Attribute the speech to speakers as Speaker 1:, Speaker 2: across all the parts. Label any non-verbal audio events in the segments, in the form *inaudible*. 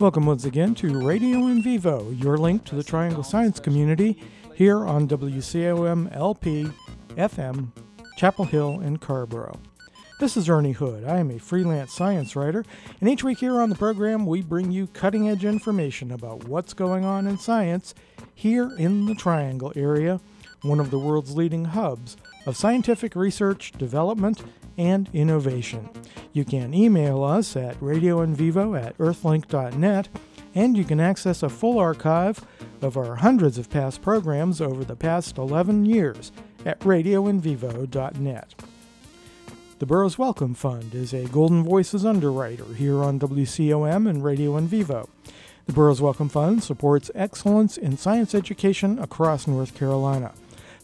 Speaker 1: Welcome once again to Radio in Vivo, your link to the Triangle Science community here on WCOM LP FM, Chapel Hill, and Carrboro. This is Ernie Hood. I am a freelance science writer, and each week here on the program, we bring you cutting edge information about what's going on in science here in the Triangle area, one of the world's leading hubs of scientific research, development, and innovation. You can email us at radioinvivo at earthlink.net, and you can access a full archive of our hundreds of past programs over the past 11 years at radioinvivo.net. The Burroughs Wellcome Fund is a Golden Voices underwriter here on WCOM and Radio in Vivo. The Burroughs Wellcome Fund supports excellence in science education across North Carolina.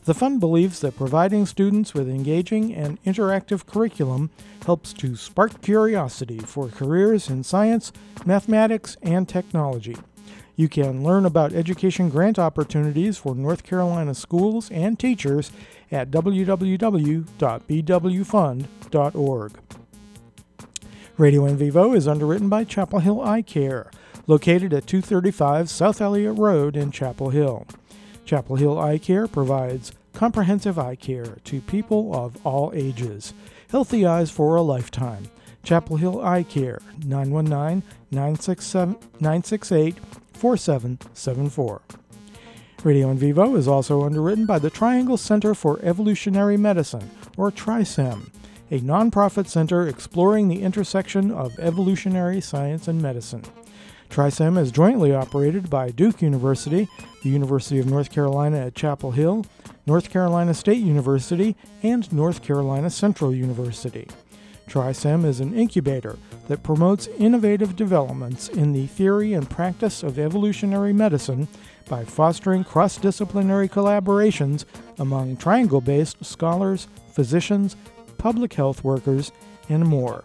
Speaker 1: The fund believes that providing students with engaging and interactive curriculum helps to spark curiosity for careers in science, mathematics, and technology. You can learn about education grant opportunities for North Carolina schools and teachers at www.bwfund.org. Radio in Vivo is underwritten by Chapel Hill Eye Care, located at 235 South Elliott Road in Chapel Hill. Chapel Hill Eye Care provides comprehensive eye care to people of all ages. Healthy eyes for a lifetime. Chapel Hill Eye Care, 919 968 4774. Radio in Vivo is also underwritten by the Triangle Center for Evolutionary Medicine, or TRICEM, a nonprofit center exploring the intersection of evolutionary science and medicine. TRICEM is jointly operated by Duke University, the University of North Carolina at Chapel Hill, North Carolina State University, and North Carolina Central University. TRICEM is an incubator that promotes innovative developments in the theory and practice of evolutionary medicine by fostering cross disciplinary collaborations among triangle based scholars, physicians, public health workers, and more.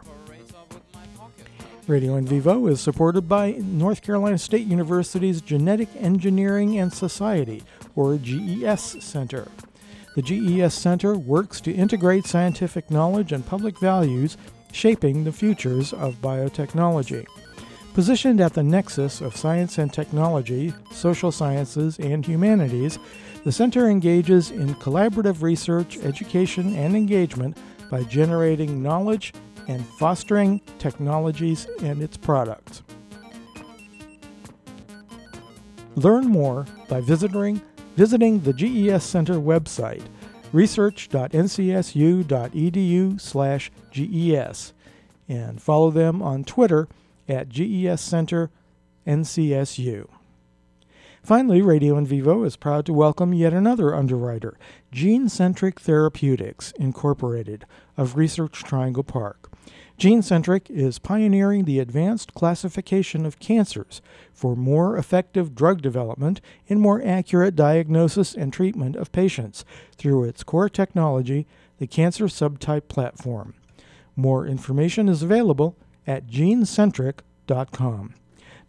Speaker 1: Radio in Vivo is supported by North Carolina State University's Genetic Engineering and Society, or GES Center. The GES Center works to integrate scientific knowledge and public values, shaping the futures of biotechnology. Positioned at the nexus of science and technology, social sciences, and humanities, the center engages in collaborative research, education, and engagement by generating knowledge and fostering technologies and its products. Learn more by visiting, visiting the GES Center website, research.ncsu.edu/ges, and follow them on Twitter at GES Center NCSU. Finally, Radio in Vivo is proud to welcome yet another underwriter, GeneCentric Therapeutics Incorporated of Research Triangle Park. GeneCentric is pioneering the advanced classification of cancers for more effective drug development and more accurate diagnosis and treatment of patients through its core technology, the Cancer Subtype Platform. More information is available at genecentric.com.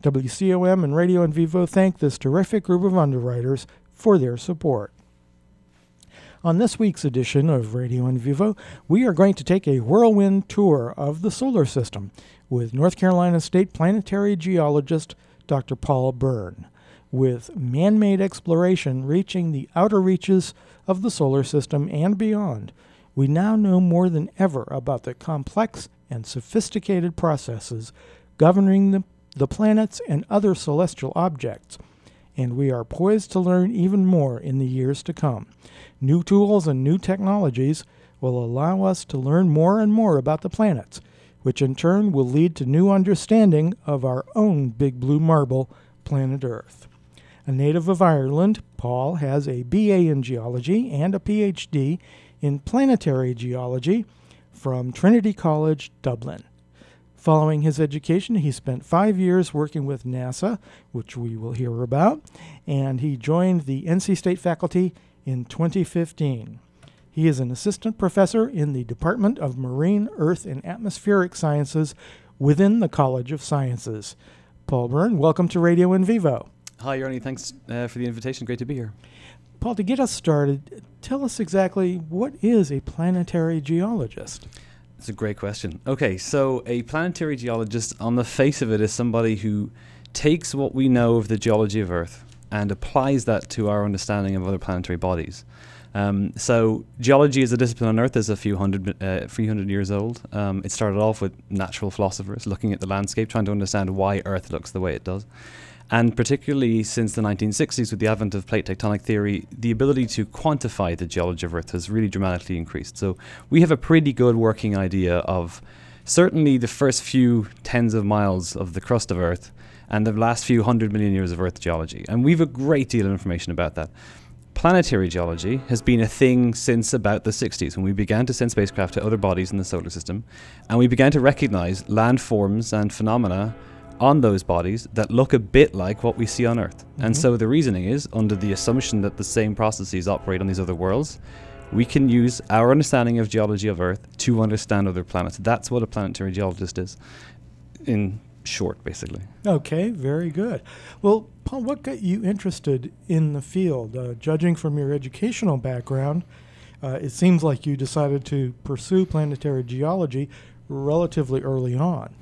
Speaker 1: WCOM and Radio in Vivo thank this terrific group of underwriters for their support. On this week's edition of Radio in Vivo, we are going to take a whirlwind tour of the solar system with North Carolina State planetary geologist Dr. Paul Byrne. With man made exploration reaching the outer reaches of the solar system and beyond, we now know more than ever about the complex and sophisticated processes governing the, the planets and other celestial objects, and we are poised to learn even more in the years to come. New tools and new technologies will allow us to learn more and more about the planets, which in turn will lead to new understanding of our own big blue marble, planet Earth. A native of Ireland, Paul has a BA in geology and a PhD in planetary geology from Trinity College, Dublin. Following his education, he spent five years working with NASA, which we will hear about, and he joined the NC State faculty in 2015. He is an assistant professor in the Department of Marine, Earth, and Atmospheric Sciences within the College of Sciences. Paul Byrne, welcome to Radio in Vivo.
Speaker 2: Hi, Ernie. Thanks uh, for the invitation. Great to be here.
Speaker 1: Paul, to get us started, tell us exactly what is a planetary geologist?
Speaker 2: It's a great question. Okay, so a planetary geologist, on the face of it, is somebody who takes what we know of the geology of Earth and applies that to our understanding of other planetary bodies. Um, so geology as a discipline on Earth is a few hundred, uh, few hundred years old. Um, it started off with natural philosophers looking at the landscape, trying to understand why Earth looks the way it does. And particularly since the 1960s, with the advent of plate tectonic theory, the ability to quantify the geology of Earth has really dramatically increased. So we have a pretty good working idea of certainly the first few tens of miles of the crust of Earth and the last few hundred million years of Earth geology. And we have a great deal of information about that planetary geology has been a thing since about the 60s when we began to send spacecraft to other bodies in the solar system and we began to recognize landforms and phenomena on those bodies that look a bit like what we see on Earth. Mm-hmm. And so the reasoning is under the assumption that the same processes operate on these other worlds, we can use our understanding of geology of Earth to understand other planets. That's what a planetary geologist is in short, basically.
Speaker 1: Okay, very good. Well, Paul, what got you interested in the field? Uh, judging from your educational background, uh, it seems like you decided to pursue planetary geology relatively early on.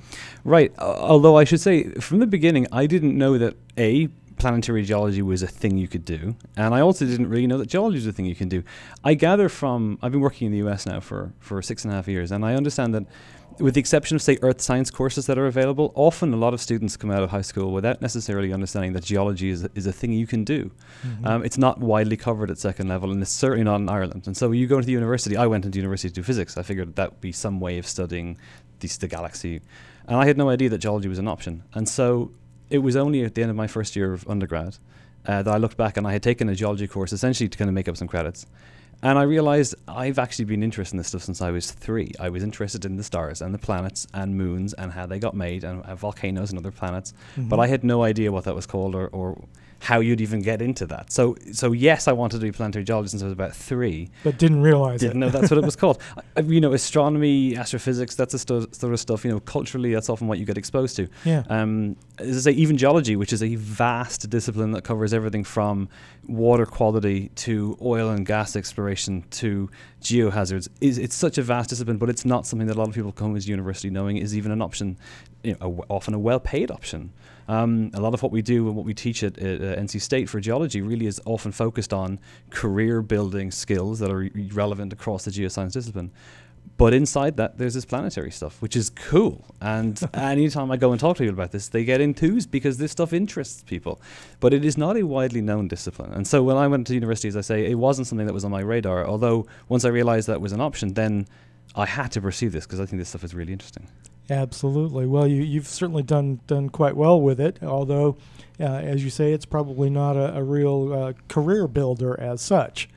Speaker 2: Right. Uh, although I should say, from the beginning, I didn't know that A, planetary geology was a thing you could do. And I also didn't really know that geology is a thing you can do. I gather from, I've been working in the US now for, for six and a half years, and I understand that with the exception of, say, earth science courses that are available, often a lot of students come out of high school without necessarily understanding that geology is, is a thing you can do. Mm-hmm. Um, it's not widely covered at second level, and it's certainly not in Ireland. And so you go into the university, I went into university to do physics. I figured that would be some way of studying this, the galaxy. And I had no idea that geology was an option. And so it was only at the end of my first year of undergrad uh, that I looked back and I had taken a geology course essentially to kind of make up some credits. And I realized I've actually been interested in this stuff since I was three. I was interested in the stars and the planets and moons and how they got made and uh, volcanoes and other planets. Mm-hmm. But I had no idea what that was called or, or how you'd even get into that. So, so yes, I wanted to be planetary geologist since I was about three,
Speaker 1: but didn't realize
Speaker 2: didn't
Speaker 1: it.
Speaker 2: know that's what it was *laughs* called. I, you know, astronomy, astrophysics, that's the stu- sort of stuff. You know, culturally, that's often what you get exposed to.
Speaker 1: Yeah.
Speaker 2: Um, as I say, even geology, which is a vast discipline that covers everything from water quality to oil and gas exploration to geohazards, is it's such a vast discipline, but it's not something that a lot of people come as university knowing is even an option. You know, a, often a well-paid option. Um, a lot of what we do and what we teach at, at uh, NC State for geology really is often focused on career building skills that are re- relevant across the geoscience discipline. But inside that, there's this planetary stuff, which is cool. And *laughs* anytime I go and talk to people about this, they get enthused because this stuff interests people. But it is not a widely known discipline. And so when I went to university, as I say, it wasn't something that was on my radar. Although once I realized that was an option, then I had to pursue this because I think this stuff is really interesting.
Speaker 1: Absolutely. Well, you, you've certainly done done quite well with it. Although, uh, as you say, it's probably not a, a real uh, career builder as such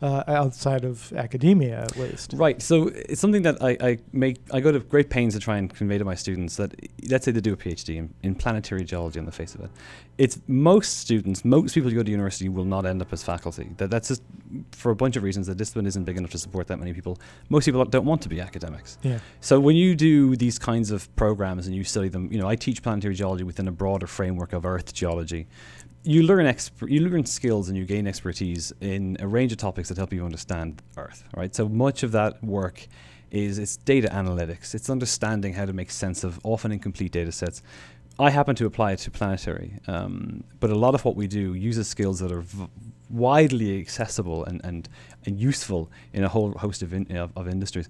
Speaker 1: uh, outside of academia, at least.
Speaker 2: Right. So it's something that I, I make. I go to great pains to try and convey to my students that let's say they do a PhD in, in planetary geology on the face of it. It's most students, most people who go to university will not end up as faculty. That, that's just for a bunch of reasons. The discipline isn't big enough to support that many people. Most people don't want to be academics.
Speaker 1: Yeah.
Speaker 2: So when you do these kinds of programs and you study them, you know, I teach planetary geology within a broader framework of Earth geology you learn exp- you learn skills and you gain expertise in a range of topics that help you understand Earth, right? So much of that work is it's data analytics. It's understanding how to make sense of often incomplete data sets. I happen to apply it to planetary, um, but a lot of what we do uses skills that are v- widely accessible and, and, and useful in a whole host of, in, of, of industries.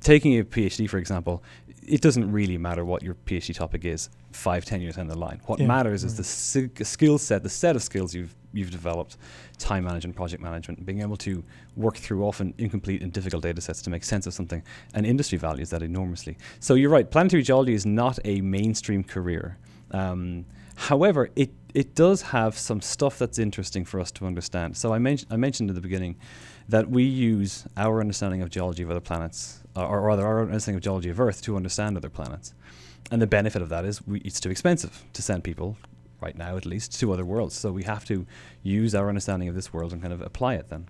Speaker 2: Taking a PhD, for example, it doesn't really matter what your PhD topic is five, ten years down the line. What yeah, matters right. is the skill set, the set of skills you've you've developed, time management, project management, being able to work through often incomplete and difficult data sets to make sense of something, and industry values that enormously. So you're right, planetary geology is not a mainstream career. Um, however, it it does have some stuff that's interesting for us to understand. So I mentioned I mentioned at the beginning that we use our understanding of geology of other planets or rather our understanding of geology of Earth to understand other planets. And the benefit of that is we, it's too expensive to send people, right now at least, to other worlds. So we have to use our understanding of this world and kind of apply it then.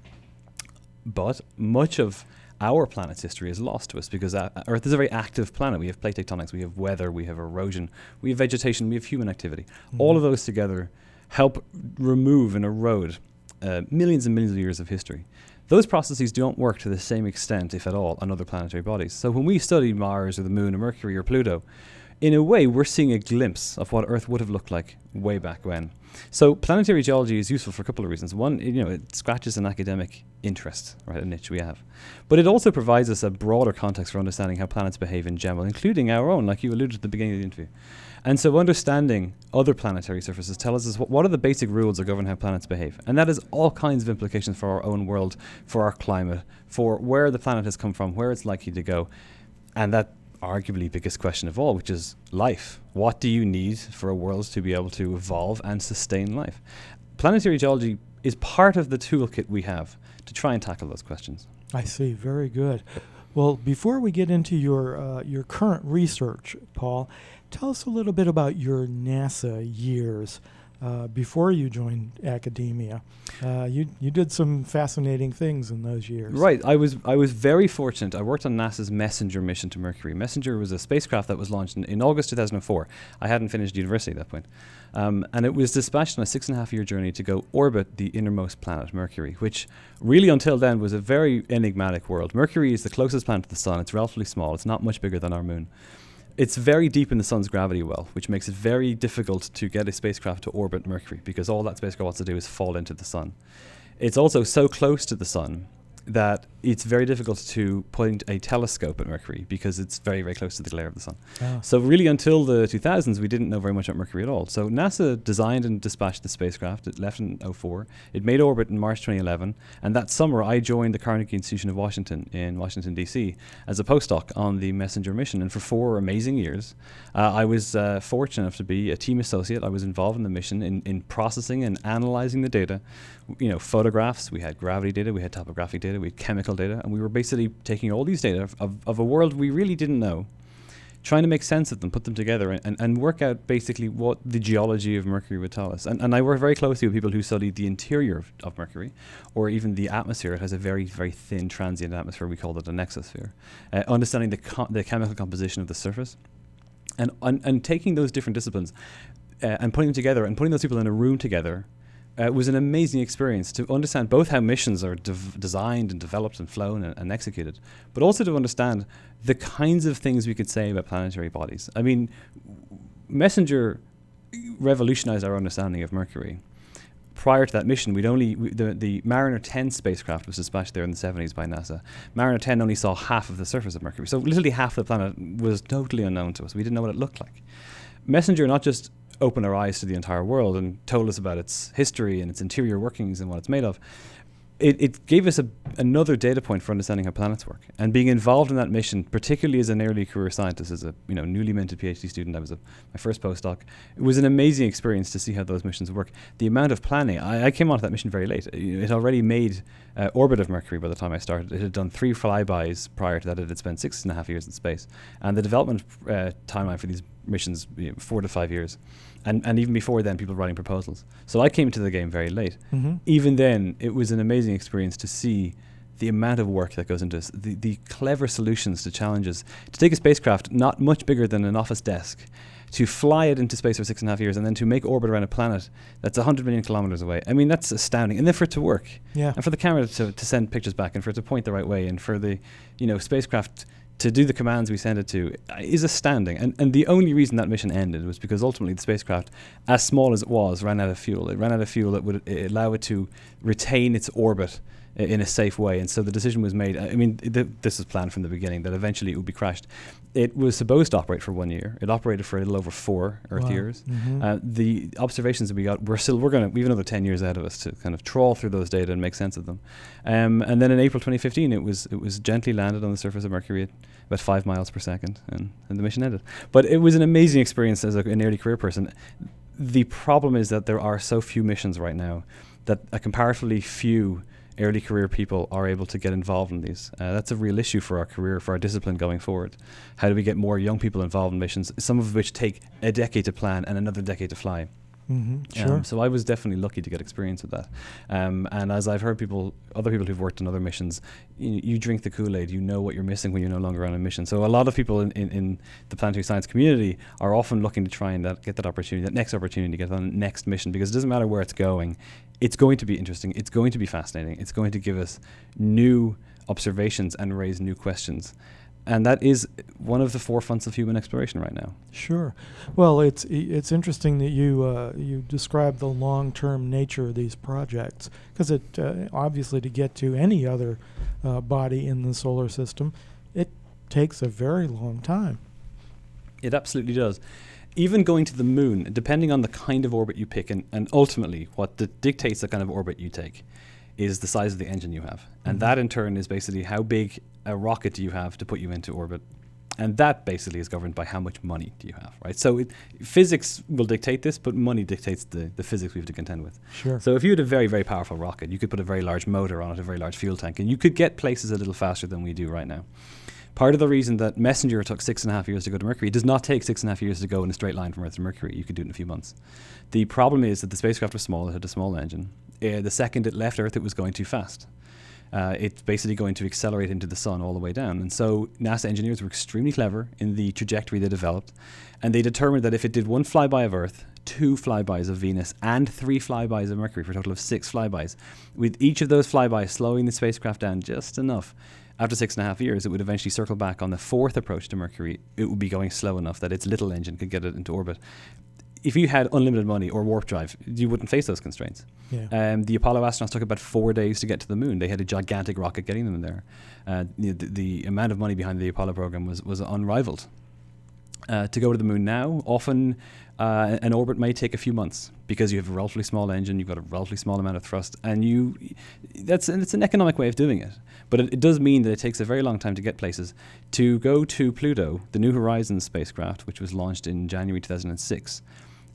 Speaker 2: But much of our planet's history is lost to us because uh, Earth is a very active planet. We have plate tectonics, we have weather, we have erosion, we have vegetation, we have human activity. Mm-hmm. All of those together help remove and erode uh, millions and millions of years of history. Those processes don't work to the same extent, if at all, on other planetary bodies. So when we study Mars or the Moon or Mercury or Pluto, in a way, we're seeing a glimpse of what Earth would have looked like way back when. So planetary geology is useful for a couple of reasons. One, you know, it scratches an academic interest, right, a niche we have. But it also provides us a broader context for understanding how planets behave in general, including our own, like you alluded at the beginning of the interview. And so understanding other planetary surfaces tells us what, are the basic rules that govern how planets behave. And that has all kinds of implications for our own world, for our climate, for where the planet has come from, where it's likely to go. And that arguably biggest question of all, which is life. What do you need for a world to be able to evolve and sustain life? Planetary geology is part of the toolkit we have to try and tackle those questions.
Speaker 1: I see. Very good. Well, before we get into your uh, your current research, Paul, tell us a little bit about your NASA years uh, before you joined academia. Uh, you you did some fascinating things in those years.
Speaker 2: Right. I was I was very fortunate. I worked on NASA's Messenger mission to Mercury. Messenger was a spacecraft that was launched in, in August 2004. I hadn't finished university at that point. Um, and it was dispatched on a six and a half year journey to go orbit the innermost planet, Mercury, which really until then was a very enigmatic world. Mercury is the closest planet to the Sun. It's relatively small. It's not much bigger than our moon it's very deep in the sun's gravity well, which makes it very difficult to get a spacecraft to orbit Mercury because all that spacecraft wants to do is fall into the sun. It's also so close to the sun that it's very difficult to point a telescope at Mercury because it's very, very close to the glare of the sun. Oh. So, really, until the 2000s, we didn't know very much about Mercury at all. So, NASA designed and dispatched the spacecraft. It left in 04. It made orbit in March 2011. And that summer, I joined the Carnegie Institution of Washington in Washington, D.C., as a postdoc on the Messenger mission. And for four amazing years, uh, I was uh, fortunate enough to be a team associate. I was involved in the mission in, in processing and analyzing the data. You know, photographs, we had gravity data, we had topographic data, we had chemical data, and we were basically taking all these data of, of, a world we really didn't know, trying to make sense of them, put them together, and, and work out basically what the geology of Mercury would tell us. And, and I work very closely with people who study the interior of, of Mercury, or even the atmosphere. It has a very, very thin transient atmosphere. We call it an exosphere. Uh, understanding the, co- the chemical composition of the surface and, and, and taking those different disciplines uh, and putting them together and putting those people in a room together uh, was an amazing experience to understand both how missions are dev- designed and developed and flown and, and, executed, but also to understand the kinds of things we could say about planetary bodies. I mean, Messenger revolutionized our understanding of Mercury. Prior to that mission, we'd only we, the the Mariner 10 spacecraft was dispatched there in the 70s by NASA. Mariner 10 only saw half of the surface of Mercury, so literally half the planet was totally unknown to us. We didn't know what it looked like. Messenger not just opened our eyes to the entire world and told us about its history and its interior workings and what it's made of. It, it gave us a, another data point for understanding how planets work. And being involved in that mission, particularly as an early career scientist, as a you know newly minted PhD student, I was a, my first postdoc. It was an amazing experience to see how those missions work. The amount of planning, I, I came onto that mission very late. It, already made uh, orbit of Mercury by the time I started. It had done three flybys prior to that. It had spent six and a half years in space, and the development uh, timeline for these missions you know, four to five years and and even before then, people writing proposals. So I came into the game very late. Mm-hmm. Even then, it was an amazing experience to see the amount of work that goes into this, the, the clever solutions to challenges. To take a spacecraft not much bigger than an office desk, to fly it into space for six and a half years, and then to make orbit around a planet that's 100 million kilometers away. I mean, that's astounding. And then for it to work.
Speaker 1: Yeah.
Speaker 2: And for the camera to, to send pictures back, and for it to point the right way, and for the, you know, spacecraft to do the commands we sent it to uh, is astounding. And, and the only reason that mission ended was because ultimately the spacecraft, as small as it was, ran out of fuel. It ran out of fuel that would allow it to retain its orbit in a safe way. And so the decision was made. I mean, th- this was planned from the beginning that eventually it would be crashed. It was supposed to operate for one year. It operated for a little over four Earth wow. years. Mm-hmm. Uh, the observations that we got, we're still we're going to we have another ten years ahead of us to kind of trawl through those data and make sense of them. Um, and then in April 2015, it was it was gently landed on the surface of Mercury at about five miles per second, and, and the mission ended. But it was an amazing experience as a, an early career person. The problem is that there are so few missions right now that a comparatively few early career people are able to get involved in these. Uh, that's a real issue for our career, for our discipline going forward. How do we get more young people involved in missions, some of which take a decade to plan and another decade to fly?
Speaker 1: Mm-hmm, sure.
Speaker 2: Um, so I was definitely lucky to get experience with that. Um, and as I've heard people, other people who've worked on other missions, you, you drink the Kool Aid. You know what you're missing when you're no longer on a mission. So a lot of people in, in, in the planetary science community are often looking to try and that, get that opportunity, that next opportunity to get on the next mission because it doesn't matter where it's going. It's going to be interesting. It's going to be fascinating. It's going to give us new observations and raise new questions and that is one of the forefronts of human exploration right now.
Speaker 1: Sure. Well, it's it's interesting that you uh, you describe the long term nature of these projects because it uh, obviously to get to any other uh, body in the solar system, it takes a very long time.
Speaker 2: It absolutely does. Even going to the moon, depending on the kind of orbit you pick, and, and ultimately what dictates the kind of orbit you take, is the size of the engine you have. And
Speaker 1: Mhm.
Speaker 2: that in turn is basically how big a rocket do you have to put you into orbit. And that basically is governed by how much money do you have, right? So it, physics will dictate this, but money dictates the, the physics we have to contend with.
Speaker 1: Sure.
Speaker 2: So if you had a very, very powerful rocket, you could put a very large motor on it, a very large fuel tank, and you could get places a little faster than we do right now. Part of the reason that Messenger took six and a half years to go to Mercury does not take six and a half years to go in a straight line from Earth to Mercury. You could do it in a few months. The problem is that the spacecraft was small, it had a small engine. Uh, the second it left Earth, it was going too fast. Uh, it's basically going to accelerate into the sun all the way down. And so NASA engineers were extremely clever in the trajectory they developed. And they determined that if it did one flyby of Earth, two flybys of Venus, and three flybys of Mercury, for a total of six flybys, with each of those flybys slowing the spacecraft down just enough, after six and a half years, it would eventually circle back on the fourth approach to Mercury. It would be going slow enough that its little engine could get it into orbit. If you had unlimited money or warp drive, you wouldn't face those constraints.
Speaker 1: yeah.
Speaker 2: Um, the Apollo astronauts took about four days to get to the moon. They had a gigantic rocket getting them there. Uh, the, the, the amount of money behind the Apollo program was, was unrivaled. Uh, to go to the moon now, often uh, an orbit may take a few months because you have a relatively small engine, you've got a relatively small amount of thrust, and you that's and it's an economic way of doing it. But it, it does mean that it takes a very long time to get places. To go to Pluto, the New Horizons spacecraft, which was launched in January 2006,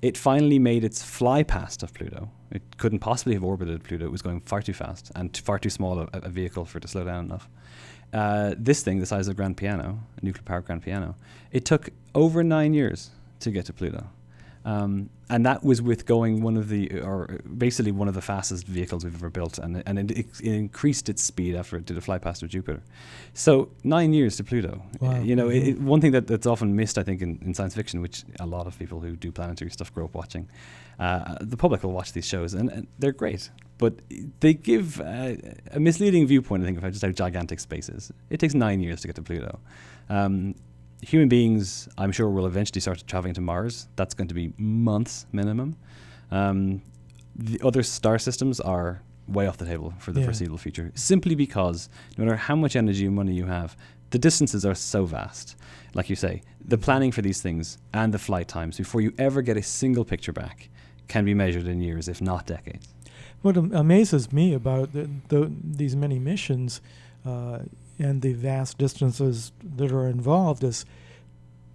Speaker 2: it finally made its fly past of Pluto. It couldn't possibly have orbited Pluto. It was going far too fast and far too small a, a vehicle for it to slow down enough. Uh, this thing, the size of a grand piano, a nuclear powered grand piano, it took over nine years to get to Pluto. Um, and that was with going one of the, or basically one of the fastest vehicles we've ever built, and and it, it increased its speed after it did a fly past of Jupiter. So nine years to Pluto.
Speaker 1: Wow.
Speaker 2: You know, it,
Speaker 1: Mhm.
Speaker 2: it- one thing that, that's often missed, I think, in, in science fiction, which a lot of people who do planetary stuff grow up watching, uh, the public will watch these shows, and, and they're great, but they give uh, a misleading viewpoint, I think, of just how gigantic space is. It takes nine years to get to Pluto. Um, human beings, I'm sure, will eventually start traveling to Mars. That's going to be months minimum. Um, the other star systems are way off the table for the
Speaker 1: Yeah.
Speaker 2: foreseeable future, simply because no matter how much energy and money you have, the distances are so vast. Like you say, the planning for these things and the flight times before you ever get a single picture back can be measured in years, if not decades.
Speaker 1: What am- amazes me about the, the, these many missions uh, and the vast distances that are involved is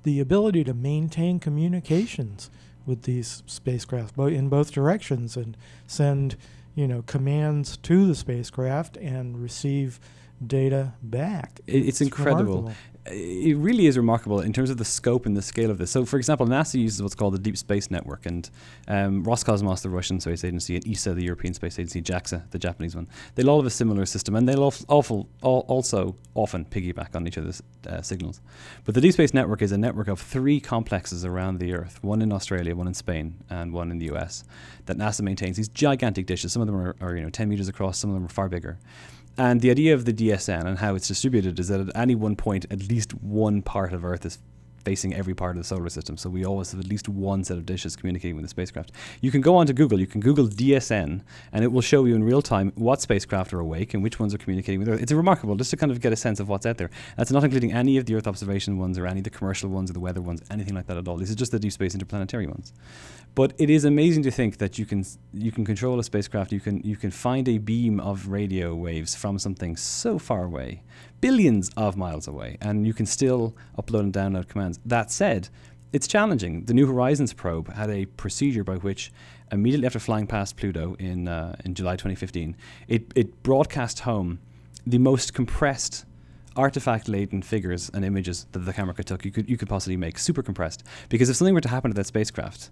Speaker 1: the ability to maintain communications with these spacecraft in both directions and send you know commands to the spacecraft and receive data back.
Speaker 2: It- it's incredible.
Speaker 1: remarkable.
Speaker 2: It really is remarkable in terms of the scope and the scale of this. So, for example, NASA uses what's called the Deep Space Network, and um, Roscosmos, the Russian space agency, and ESA, the European Space Agency, JAXA, the Japanese one, they'll all have a similar system, and they'll awful, al- also often piggyback on each other's uh, signals. But the Deep Space Network is a network of three complexes around the Earth one in Australia, one in Spain, and one in the US that NASA maintains. These gigantic dishes, some of them are, are you know, 10 meters across, some of them are far bigger. And the idea of the DSN and how it's distributed is that at any one point, at least one part of Earth is facing every part of the solar system. So we always have at least one set of dishes communicating with the spacecraft. You can go onto Google, you can Google DSN, and it will show you in real time what spacecraft are awake and which ones are communicating with Earth. It's remarkable just to kind of get a sense of what's out there. That's not including any of the Earth observation ones or any of the commercial ones or the weather ones, anything like that at all. This is just the deep space interplanetary ones. But it is amazing to think that you can you can control a spacecraft. You can you can find a beam of radio waves from something so far away, billions of miles away, and you can still upload and download commands. That said, it's challenging. The New Horizons probe had a procedure by which, immediately after flying past Pluto in uh, in July 2015, it it broadcast home the most compressed artifact laden figures and images that the camera could take you could you could possibly make super compressed because if something were to happen to that spacecraft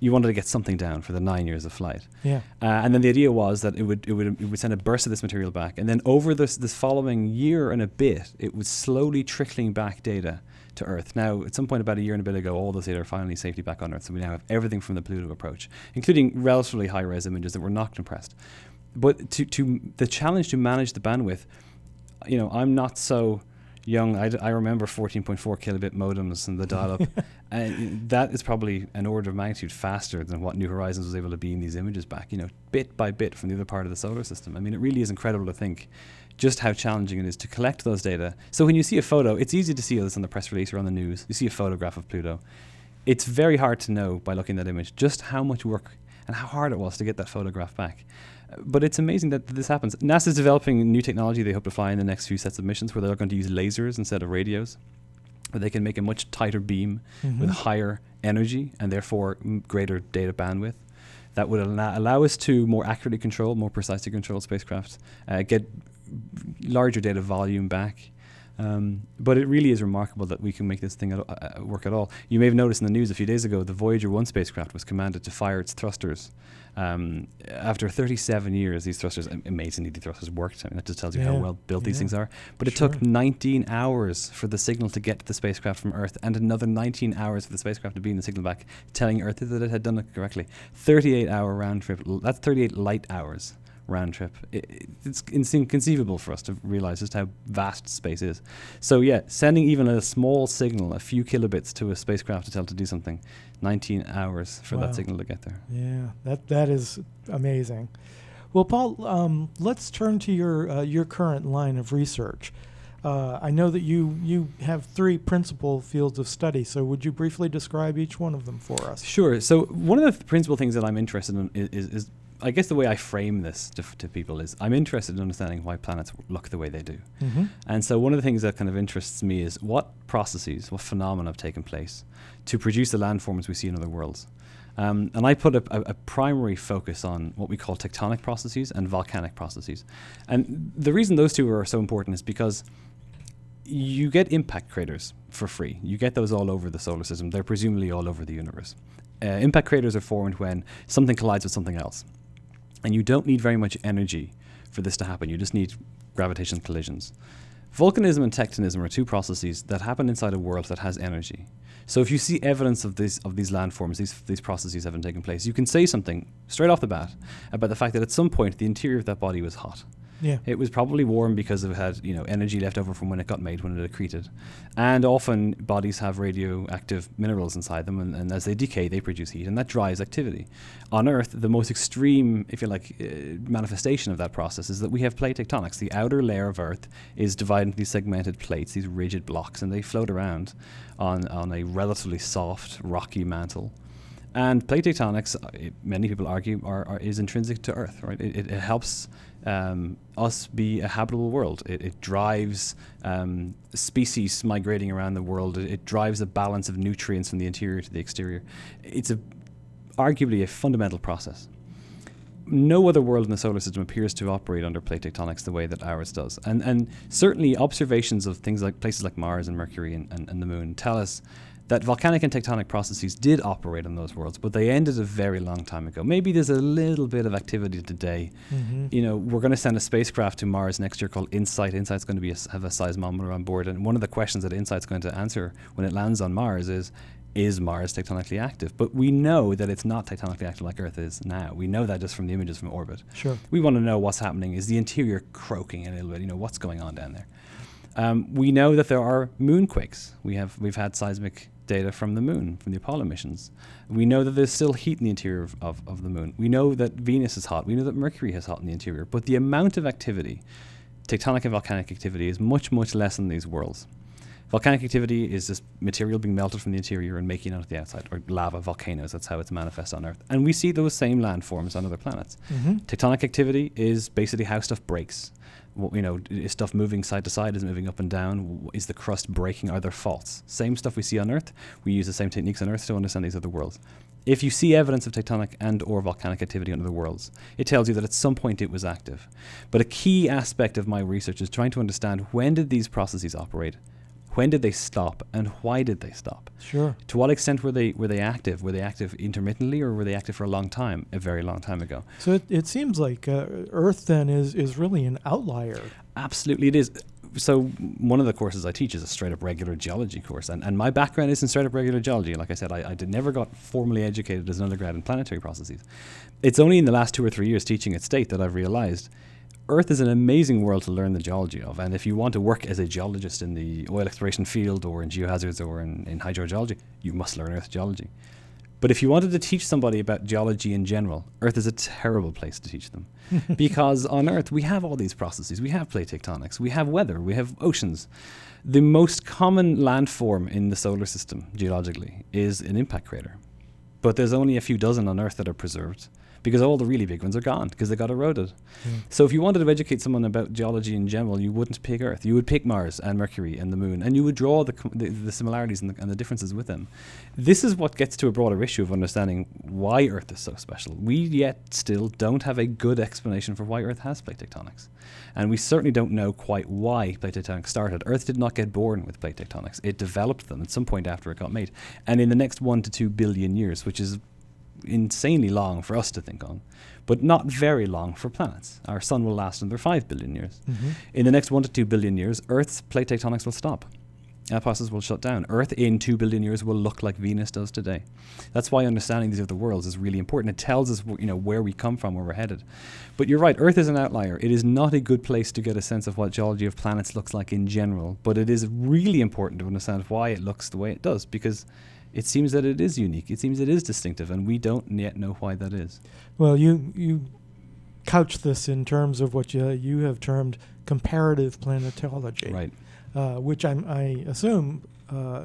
Speaker 2: you wanted to get something down for the nine years of flight
Speaker 1: Yeah.
Speaker 2: uh, and then the idea was that it would, it would it would send a burst of this material back, and then over this this following year and a bit, it was slowly trickling back data to Earth. Now, at some point about a year and a bit ago, all those data are finally safely back on Earth, so we now have everything from the Pluto approach, including relatively high res images that were not compressed. But to to the challenge to manage the bandwidth, you know, I'm not so young, I, d- I remember 14.4 kilobit modems and the dial-up. *laughs* and that is probably an order of magnitude faster than what New Horizons was able to beam these images back. You know, bit by bit from the other part of the solar system. I mean, it really is incredible to think just how challenging it is to collect those data. So when you see a photo, it's easy to see this on the press release or on the news. You see a photograph of Pluto. It's very hard to know by looking at that image just how much work and how hard it was to get that photograph back. But it's amazing that this happens. NASA's developing new technology they hope to fly in the next few sets of missions where they're going to use lasers instead of radios, where they can make a much tighter beam
Speaker 1: Mhm.
Speaker 2: with higher energy and therefore greater data bandwidth. That would allow, allow us to more accurately control, more precisely control spacecraft, uh, get larger data volume back. Um, but it really is remarkable that we can make this thing at, uh, work at all. You may have noticed in the news a few days ago the Voyager 1 spacecraft was commanded to fire its thrusters. Um, after 37 years, these thrusters, amazingly, the thrusters worked. I mean, that just tells you how well built these things are. But it
Speaker 1: sure.
Speaker 2: took 19 hours for the signal to get to the spacecraft from Earth, and another 19 hours for the spacecraft to beam the signal back, telling Earth that it had done it correctly. 38 hour round trip. That's 38 light hours round trip. I i- it's it's inconceivable for us to realize just how vast space is. So yeah, sending even a small signal, a few kilobits to a spacecraft to tell it to do something, 19 hours for
Speaker 1: Wow.
Speaker 2: that signal to get there.
Speaker 1: Yeah, that that is amazing. Well, Paul, um, let's turn to your uh, your current line of research. Uh, I know that you you have three principal fields of study. So, would you briefly describe each one of them for us?
Speaker 2: Sure. So one of the principal things that I'm interested in is, is I guess the way I frame this to, to people is I'm interested in understanding why planets look the way they do.
Speaker 1: Mm-hmm.
Speaker 2: And so one of the things that kind of interests me is what processes, what phenomena have taken place to produce the landforms we see in other worlds. Um, and I put a, a, a primary focus on what we call tectonic processes and volcanic processes. And the reason those two are so important is because you get impact craters for free. You get those all over the solar system. They're presumably all over the universe. Uh, impact craters are formed when something collides with something else. And you don't need very much energy for this to happen. You just need gravitational collisions. Volcanism and tectonism are two processes that happen inside a world that has energy. So if you see evidence of this of these landforms, these these processes having taken place, you can say something straight off the bat about the fact that at some point the interior of that body was hot.
Speaker 1: Yeah.
Speaker 2: It was probably warm because it had you know energy left over from when it got made when it accreted, and often bodies have radioactive minerals inside them, and, and as they decay, they produce heat, and that drives activity. On Earth, the most extreme, if you like, uh, manifestation of that process is that we have plate tectonics. The outer layer of Earth is divided into these segmented plates, these rigid blocks, and they float around on on a relatively soft, rocky mantle. And plate tectonics, uh, many people argue, are, are, is intrinsic to Earth. Right? It, it, it helps um, us be a habitable world. It, it drives um, species migrating around the world. It, it drives a balance of nutrients from the interior to the exterior. It's a, arguably a fundamental process. No other world in the solar system appears to operate under plate tectonics the way that ours does. And, and certainly observations of things like places like Mars and Mercury and, and, and the Moon tell us that volcanic and tectonic processes did operate on those worlds, but they ended a very long time ago. Maybe there's a little bit of activity today.
Speaker 1: Mm-hmm.
Speaker 2: You know, we're going to send a spacecraft to Mars next year called InSight. InSight's going to be a have a seismometer on board, and one of the questions that InSight's going to answer when it lands on Mars is, is Mars tectonically active? But we know that it's not tectonically active like Earth is now. We know that just from the images from orbit.
Speaker 1: Sure.
Speaker 2: We want to know what's happening. Is the interior croaking a little bit? You know, what's going on down there? Um, we know that there are moonquakes. We have we've had seismic data from the moon from the Apollo missions. We know that there's still heat in the interior of, of, of the moon. We know that Venus is hot. We know that Mercury is hot in the interior. But the amount of activity, tectonic and volcanic activity, is much much less in these worlds. Volcanic activity is just material being melted from the interior and making it out the outside, or lava volcanoes. That's how it's manifest on Earth. And we see those same landforms on other planets.
Speaker 1: Mm-hmm.
Speaker 2: Tectonic activity is basically how stuff breaks. You know, is stuff moving side to side? Is moving up and down? Is the crust breaking? Are there faults? Same stuff we see on Earth. We use the same techniques on Earth to understand these other worlds. If you see evidence of tectonic and or volcanic activity on other worlds, it tells you that at some point it was active. But a key aspect of my research is trying to understand when did these processes operate? When did they stop and why did they stop?
Speaker 1: Sure.
Speaker 2: To what extent were they were they active? Were they active intermittently or were they active for a long time? A very long time ago.
Speaker 1: So it, it seems like uh, Earth then is is really an outlier.
Speaker 2: Absolutely, it is. So one of the courses I teach is a straight up regular geology course, and, and my background is in straight up regular geology. Like I said, I, I did, never got formally educated as an undergrad in planetary processes. It's only in the last two or three years teaching at State that I've realized Earth is an amazing world to learn the geology of. And if you want to work as a geologist in the oil exploration field or in geohazards or in, in hydrogeology, you must learn Earth geology. But if you wanted to teach somebody about geology in general, Earth is a terrible place to teach them. *laughs* because on Earth, we have all these processes. We have plate tectonics, we have weather, we have oceans. The most common landform in the solar system, geologically, is an impact crater. But there's only a few dozen on Earth that are preserved because all the really big ones are gone because they got eroded. Mm. So if you wanted to educate someone about geology in general, you wouldn't pick Earth. You would pick Mars and Mercury and the Moon, and you would draw the com- the, the, similarities and the, and the differences with them. This is what gets to a broader issue of understanding why Earth is so special. We yet still don't have a good explanation for why Earth has plate tectonics, and we certainly don't know quite why plate tectonics started. Earth did not get born with plate tectonics; it developed them at some point after it got made, and in the next one to two billion years, which is insanely long for us to think on, but not very long for planets. Our sun will last another 5 billion years. Mm-hmm. In the next 1 to 2 billion years, Earth's plate tectonics will stop. Process will shut down. Earth in 2 billion years will look like Venus does today. That's why understanding these other worlds is really important. It tells us you know, where we come from, where we're headed. But you're right, Earth is an outlier. It is not a good place to get a sense of what geology of planets looks like in general, but it is really important to understand why it looks the way it does because it seems that it is unique. It seems it is distinctive, and we don't yet know why that is.
Speaker 1: Well, you you couch this in terms of what you you have termed comparative planetology,
Speaker 2: right?
Speaker 1: Uh, which I'm, I assume uh,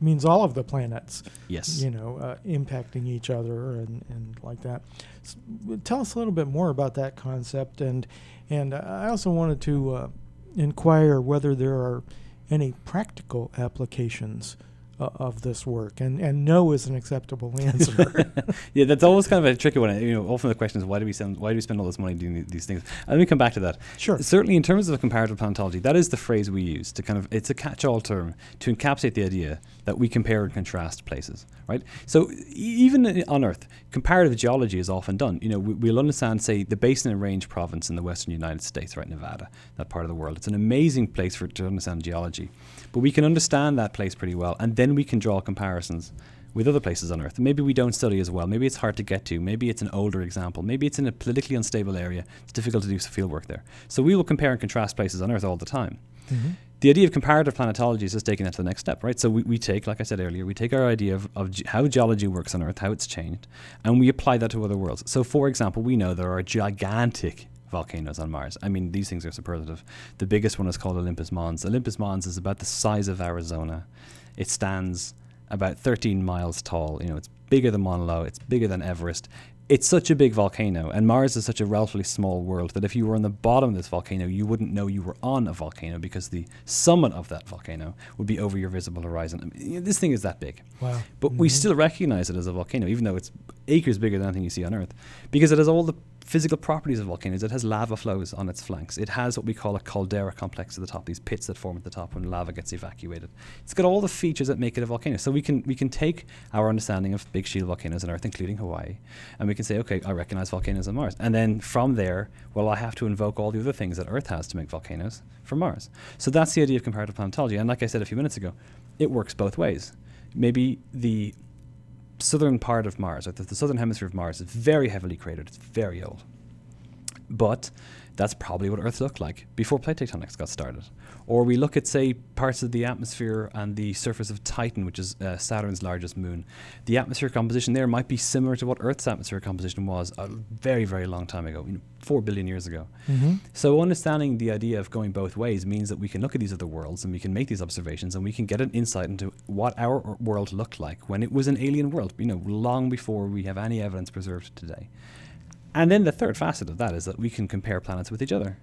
Speaker 1: means all of the planets.
Speaker 2: Yes.
Speaker 1: You know, uh, impacting each other and, and like that. So tell us a little bit more about that concept, and and I also wanted to uh, inquire whether there are any practical applications uh, of this work, and and no is an acceptable *laughs* answer. *laughs*
Speaker 2: yeah, that's always kind of a tricky one. You know, often the question is why do we spend why do we spend all this money doing these things? And let me come back to that.
Speaker 1: Sure.
Speaker 2: Certainly, in terms of comparative planetology, that is the phrase we use to kind of it's a catch-all term to encapsulate the idea that we compare and contrast places, right? So even on Earth, comparative geology is often done. You know, we, will understand, say, the Basin and Range province in the western United States, right, Nevada, that part of the world. It's an amazing place for to understand geology, but we can understand that place pretty well, and then we can draw comparisons with other places on Earth. Maybe we don't study as well. Maybe it's hard to get to. Maybe it's an older example. Maybe it's in a politically unstable area. It's difficult to do field work there. So we will compare and contrast places on Earth all the time. Mm-hmm. The idea of comparative planetology is just taking that to the next step, right? So we, we take, like I said earlier, we take our idea of, of ge- how geology works on Earth, how it's changed, and we apply that to other worlds. So, for example, we know there are gigantic volcanoes on Mars. I mean, these things are superlative. The biggest one is called Olympus Mons. Olympus Mons is about the size of Arizona. It stands about 13 miles tall. You know, it's bigger than Mauna Loa. It's bigger than Everest. It's such a big volcano, and Mars is such a relatively small world that if you were on the bottom of this volcano, you wouldn't know you were on a volcano because the summit of that volcano would be over your visible horizon. I mean, this thing is that big.
Speaker 1: Wow.
Speaker 2: But mm-hmm. we still recognize it as a volcano, even though it's acres bigger than anything you see on Earth, because it has all the physical properties of volcanoes. It has lava flows on its flanks. It has what we call a caldera complex at the top, these pits that form at the top when lava gets evacuated. It's got all the features that make it a volcano. So we can we can take our understanding of big shield volcanoes on Earth, including Hawaii, and we can say, okay, I recognize volcanoes on Mars. And then from there, well, I have to invoke all the other things that Earth has to make volcanoes from Mars. So that's the idea of comparative planetology. And like I said a few minutes ago, it works both ways. Maybe the southern part of Mars, or the, the southern hemisphere of Mars, is very heavily cratered. It's very old. But that's probably what Earth looked like before plate tectonics got started. Or we look at, say, parts of the atmosphere and the surface of Titan, which is uh, Saturn's largest moon. The atmosphere composition there might be similar to what Earth's atmosphere composition was a very, very long time ago, you know, four billion years ago. Mm-hmm. So, understanding the idea of going both ways means that we can look at these other worlds and we can make these observations and we can get an insight into what our world looked like when it was an alien world, you know, long before we have any evidence preserved today. And then the third facet of that is that we can compare planets with each other.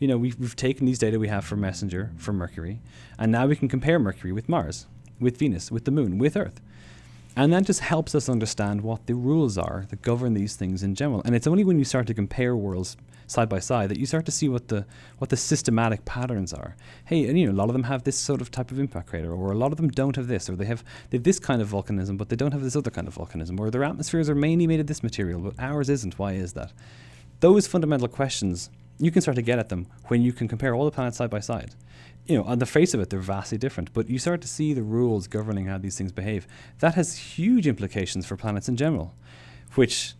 Speaker 2: You know, we've, we've taken these data we have from Messenger, from Mercury, and now we can compare Mercury with Mars, with Venus, with the Moon, with Earth. And that just helps us understand what the rules are that govern these things in general. And it's only when you start to compare worlds side by side that you start to see what the what the systematic patterns are. Hey, and you know, a lot of them have this sort of type of impact crater, or a lot of them don't have this, or they have they have this kind of volcanism, but they don't have this other kind of volcanism, or their atmospheres are mainly made of this material, but ours isn't. Why is that? Those fundamental questions you can start to get at them when you can compare all the planets side by side. You know, on the face of it, they're vastly different, but you start to see the rules governing how these things behave. That has huge implications for planets in general, which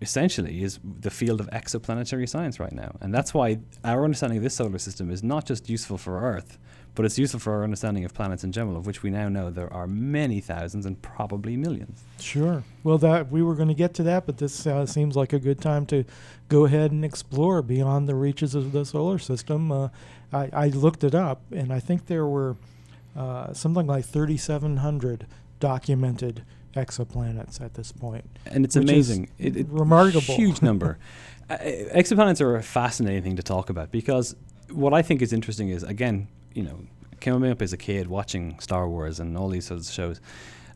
Speaker 2: essentially is the field of exoplanetary science right now. And that's why our understanding of this solar system is not just useful for Earth, but it's useful for our understanding of planets in general, of which we now know there are many thousands and probably millions.
Speaker 1: Sure. Well, that we were going to get to that, but this uh, seems like a good time to go ahead and explore beyond the reaches of the solar system. Uh, I, I, looked it up, and I think there were uh, something like 3,700 documented exoplanets at this point.
Speaker 2: And it's amazing.
Speaker 1: It, it, remarkable.
Speaker 2: Huge *laughs* number. uh, exoplanets are a fascinating thing to talk about because what I think is interesting is, again, you know, came up as a kid watching Star Wars and all these sorts of shows.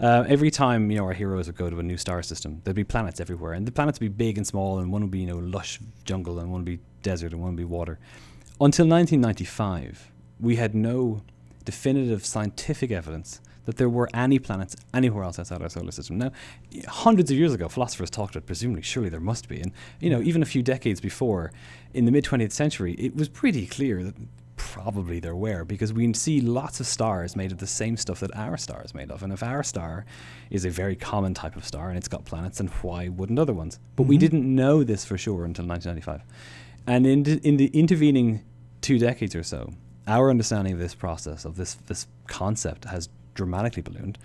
Speaker 2: Uh, every time you know our heroes would go to a new star system, there'd be planets everywhere, and the planets would be big and small, and one would be you know lush jungle, and one would be desert, and one would be water. Until 1995, we had no definitive scientific evidence that there were any planets anywhere else outside our solar system. Now, hundreds of years ago, philosophers talked about presumably, surely there must be, and you know, even a few decades before, in the mid 20th century, it was pretty clear that probably there were because we see lots of stars made of the same stuff that our star is made of. And if our star is a very common type of star and it's got planets, then why wouldn't other ones? But mm-hmm. we didn't know this for sure until 1995. And in, d- in the intervening two decades or so, our understanding of this process, of this, this concept, has dramatically ballooned.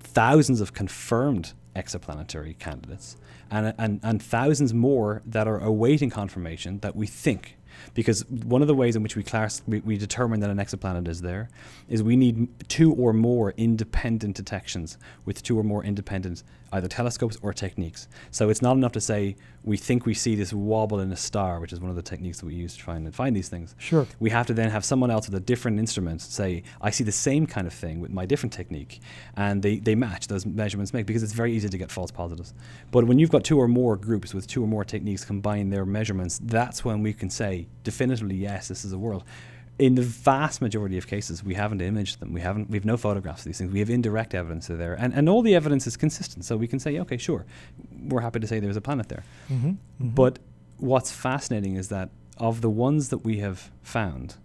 Speaker 2: Thousands of confirmed exoplanetary candidates, and, and, and thousands more that are awaiting confirmation that we think because one of the ways in which we class we, we, determine that an exoplanet is there is we need two or more independent detections with two or more independent either telescopes or techniques. So it's not enough to say we think we see this wobble in a star, which is one of the techniques that we use to try and find these things.
Speaker 1: Sure.
Speaker 2: We have to then have someone else with a different instrument say, I see the same kind of thing with my different technique, and they, they match those measurements make because it's very easy to get false positives. But when you've got two or more groups with two or more techniques combine their measurements, that's when we can say definitively, yes, this is a world in the vast majority of cases, we haven't imaged them. We haven't. We have no photographs of these things. We have indirect evidence they're there, and and all the evidence is consistent. So we can say, okay, sure, we're happy to say there's a planet there. Mm-hmm, mm-hmm. But what's fascinating is that of the ones that we have found,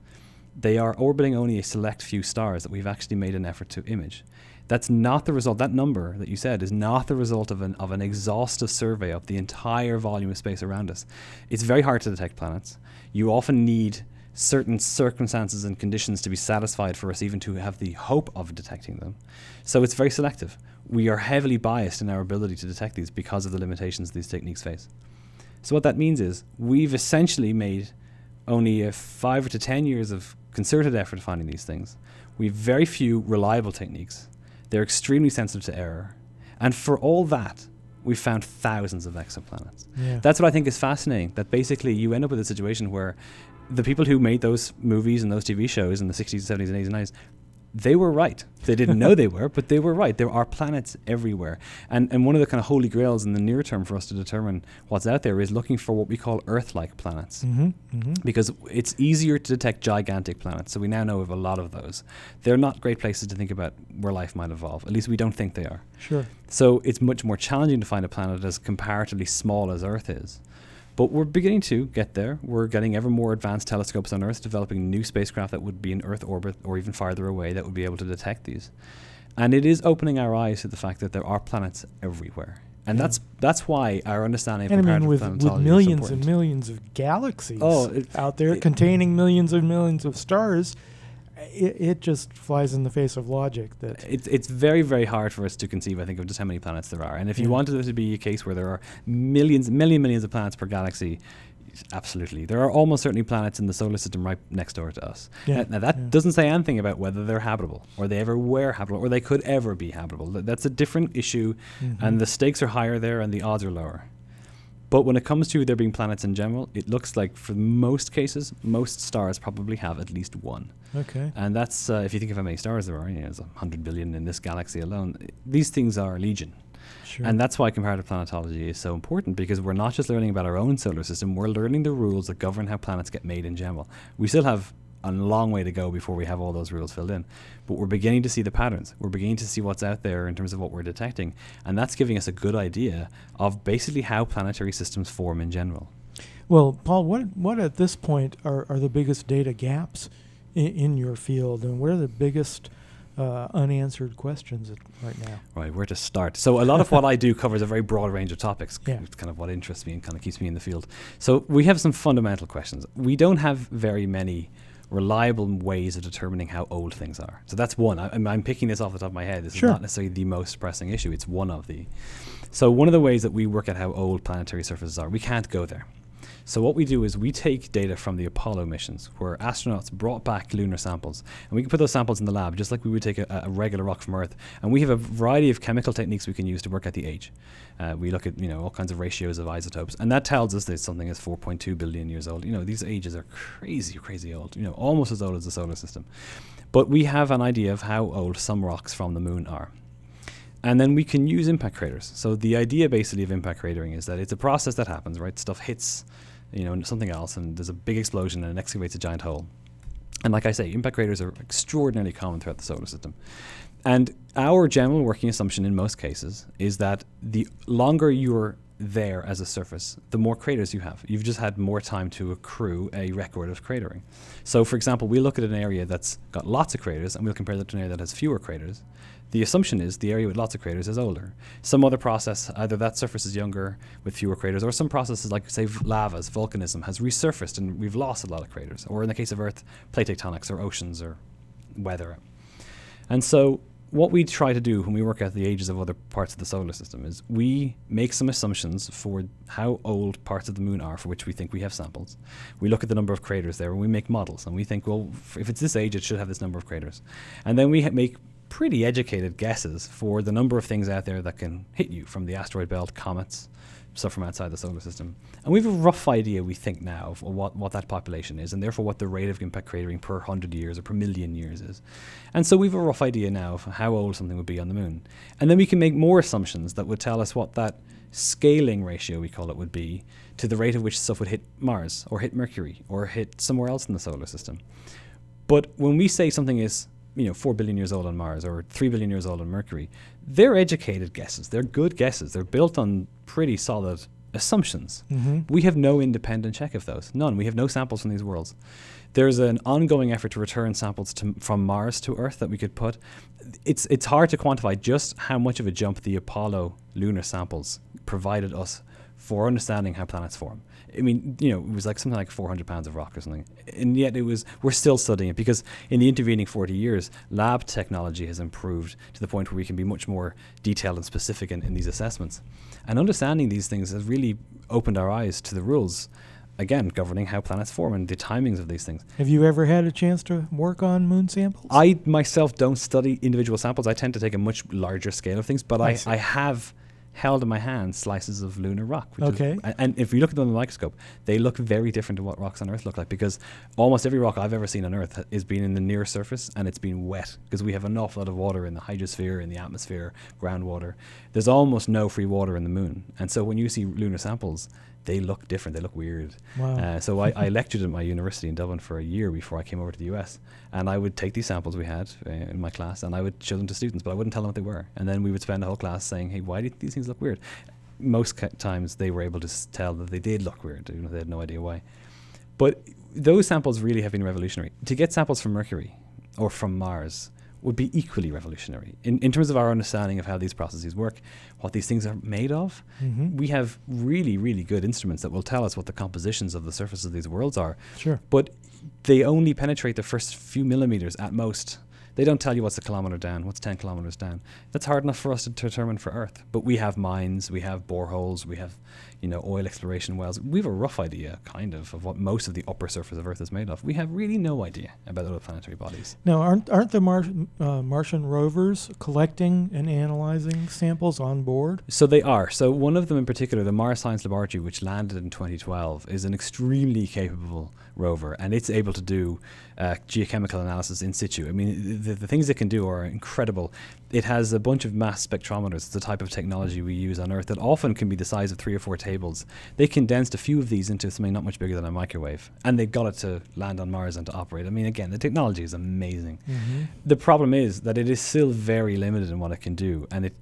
Speaker 2: they are orbiting only a select few stars that we've actually made an effort to image. That's not the result. That number that you said is not the result of an of an exhaustive survey of the entire volume of space around us. It's very hard to detect planets. You often need certain circumstances and conditions to be satisfied for us even to have the hope of detecting them. So it's very selective. We are heavily biased in our ability to detect these because of the limitations these techniques face. So what that means is we've essentially made only a five to ten years of concerted effort finding these things. We have very few reliable techniques. They're extremely sensitive to error. And for all that, we've found thousands of exoplanets. Yeah. That's what I think is fascinating. That basically you end up with a situation where the people who made those movies and those TV shows in the 60s, 70s, and 80s and 90s, they were right. They didn't know they were, but they were right. There are planets everywhere. And, and one of the kind of holy grails in the near term for us to determine what's out there is looking for what we call Earth like planets. Mm-hmm, mm-hmm. Because it's easier to detect gigantic planets. So we now know of a lot of those. They're not great places to think about where life might evolve. At least we don't think they are.
Speaker 1: Sure.
Speaker 2: So it's much more challenging to find a planet as comparatively small as Earth is. But we're beginning to get there. We're getting ever more advanced telescopes on Earth, developing new spacecraft that would be in Earth orbit or even farther away that would be able to detect these. And it is opening our eyes to the fact that there are planets everywhere. And yeah. that's that's why our understanding of
Speaker 1: and
Speaker 2: of
Speaker 1: I mean, with, with millions and millions of galaxies oh, it, out there it, containing millions and millions of stars, it, it just flies in the face of logic that
Speaker 2: it's it's very very hard for us to conceive I think of just how many planets there are and if you wanted it to be a case where there are millions million millions of planets per galaxy absolutely there are almost certainly planets in the solar system right next door to us yeah. now, now that yeah. doesn't say anything about whether they're habitable or they ever were habitable or they could ever be habitable that's a different issue mm-hmm. and the stakes are higher there and the odds are lower but when it comes to there being planets in general, it looks like for most cases, most stars probably have at least one.
Speaker 1: Okay.
Speaker 2: And that's, uh, if you think of how many stars there are, you know, there's 100 billion in this galaxy alone. These things are legion. Sure. And that's why comparative planetology is so important because we're not just learning about our own solar system, we're learning the rules that govern how planets get made in general. We still have a long way to go before we have all those rules filled in. But we're beginning to see the patterns. We're beginning to see what's out there in terms of what we're detecting. And that's giving us a good idea of basically how planetary systems form in general.
Speaker 1: Well, Paul, what, what at this point are, are the biggest data gaps in, in your field? And what are the biggest uh, unanswered questions at, right now.
Speaker 2: Right, where to start? So a lot of what I do *laughs* covers a very broad range of topics.
Speaker 1: Yeah.
Speaker 2: It's kind of what interests me and kind of keeps me in the field. So we have some fundamental questions. We don't have very many reliable ways of determining how old things are. So that's one. I, I'm, I'm picking this off the top of my head. This
Speaker 1: Sure.
Speaker 2: is not necessarily the most pressing issue. It's one of the. So one of the ways that we work at how old planetary surfaces are, we can't go there. So what we do is we take data from the Apollo missions, where astronauts brought back lunar samples, and we can put those samples in the lab, just like we would take a, a regular rock from Earth. And we have a variety of chemical techniques we can use to work out the age. Uh, we look at you know all kinds of ratios of isotopes, and that tells us that something is 4.2 billion years old. You know these ages are crazy, crazy old. You know almost as old as the solar system. But we have an idea of how old some rocks from the moon are. And then we can use impact craters. So the idea basically of impact cratering is that it's a process that happens, right? Stuff hits, you know, something else, and there's a big explosion, and it excavates a giant hole. And like I say, impact craters are extraordinarily common throughout the solar system. And our general working assumption in most cases is that the longer you're there as a surface, the more craters you have. You've just had more time to accrue a record of cratering. So, for example, we look at an area that's got lots of craters and we'll compare that to an area that has fewer craters. The assumption is the area with lots of craters is older. Some other process, either that surface is younger with fewer craters, or some processes like, say, lavas, volcanism, has resurfaced and we've lost a lot of craters. Or in the case of Earth, plate tectonics or oceans or weather. And so, what we try to do when we work out the ages of other parts of the solar system is we make some assumptions for how old parts of the moon are for which we think we have samples. We look at the number of craters there and we make models and we think, well, if it's this age, it should have this number of craters. And then we ha- make pretty educated guesses for the number of things out there that can hit you from the asteroid belt, comets, stuff from outside the solar system. And we have a rough idea, we think now, of what, what that population is, and therefore what the rate of impact cratering per 100 years or per million years is. And so we have a rough idea now of how old something would be on the moon. And then we can make more assumptions that would tell us what that scaling ratio, we call it, would be to the rate at which stuff would hit Mars or hit Mercury or hit somewhere else in the solar system. But when we say something is, you know, 4 billion years old on Mars or 3 billion years old on Mercury, they're educated guesses. They're good guesses. They're built on pretty solid assumptions.
Speaker 1: Mm-hmm.
Speaker 2: We have no independent check of those. None. We have no samples from these worlds. There's an ongoing effort to return samples to, from Mars to Earth that we could put. It's it's hard to quantify just how much of a jump the Apollo lunar samples provided us for understanding how planets form. I mean, you know, it was like something like 400 pounds of rock or something, and yet it was. We're still studying it because in the intervening 40 years, lab technology has improved to the point where we can be much more detailed and specific in, in these assessments. And understanding these things has really opened our eyes to the rules, again, governing how planets form and the timings of these things.
Speaker 1: Have you ever had a chance to work on moon samples?
Speaker 2: I myself don't study individual samples. I tend to take a much larger scale of things, but
Speaker 1: I
Speaker 2: I. I have held in my hand slices of lunar rock. Which is-
Speaker 1: Okay.
Speaker 2: a- and if you look at them in the microscope, they look very different to what rocks on Earth look like because almost every rock I've ever seen on Earth ha- is been in the near surface and it's been wet because we have an awful lot of water in the hydrosphere, in the atmosphere, groundwater. There's almost no free water in the moon. And so when you see lunar samples, they look different. They look weird.
Speaker 1: Wow.
Speaker 2: Uh, so I, I *laughs* lectured at my university in Dublin for a year before I came over to the US, and I would take these samples we had uh, in my class, and I would show them to students, but I wouldn't tell them what they were. And then we would spend the whole class saying, "Hey, why do these things look weird?" Most ca- times they were able to s- tell that they did look weird, even though they had no idea why. But those samples really have been revolutionary. To get samples from Mercury or from Mars would be equally revolutionary in, in terms of our understanding of how these processes work, what these things are made of.
Speaker 1: Mhm.
Speaker 2: We have really, really good instruments that will tell us what the compositions of the surfaces of these worlds are,
Speaker 1: Sure.
Speaker 2: but they only penetrate the first few millimeters at most. They don't tell you what's a kilometer down, what's 10 kilometers down. That's hard enough for us to determine for Earth. But we have mines, we have boreholes, we have, you know, oil exploration wells. We have a rough idea, kind of, of what most of the upper surface of Earth is made of. We have really no idea about other planetary bodies.
Speaker 1: Now, aren't aren't the Mar- uh, Martian rovers collecting and analyzing samples on board?
Speaker 2: So they are. So one of them in particular, the Mars Science Laboratory, which landed in 2012, is an extremely capable rover, and it's able to do uh, geochemical analysis in situ. I mean, the, the things it can do are incredible. It has a bunch of mass spectrometers. It's the type of technology we use on Earth that often can be the size of three or four tables. They condensed a few of these into something not much bigger than a microwave, and they got it to land on Mars and to operate. I mean, again, the technology is amazing.
Speaker 1: Mm-hmm.
Speaker 2: The problem is that it is still very limited in what it can do, and it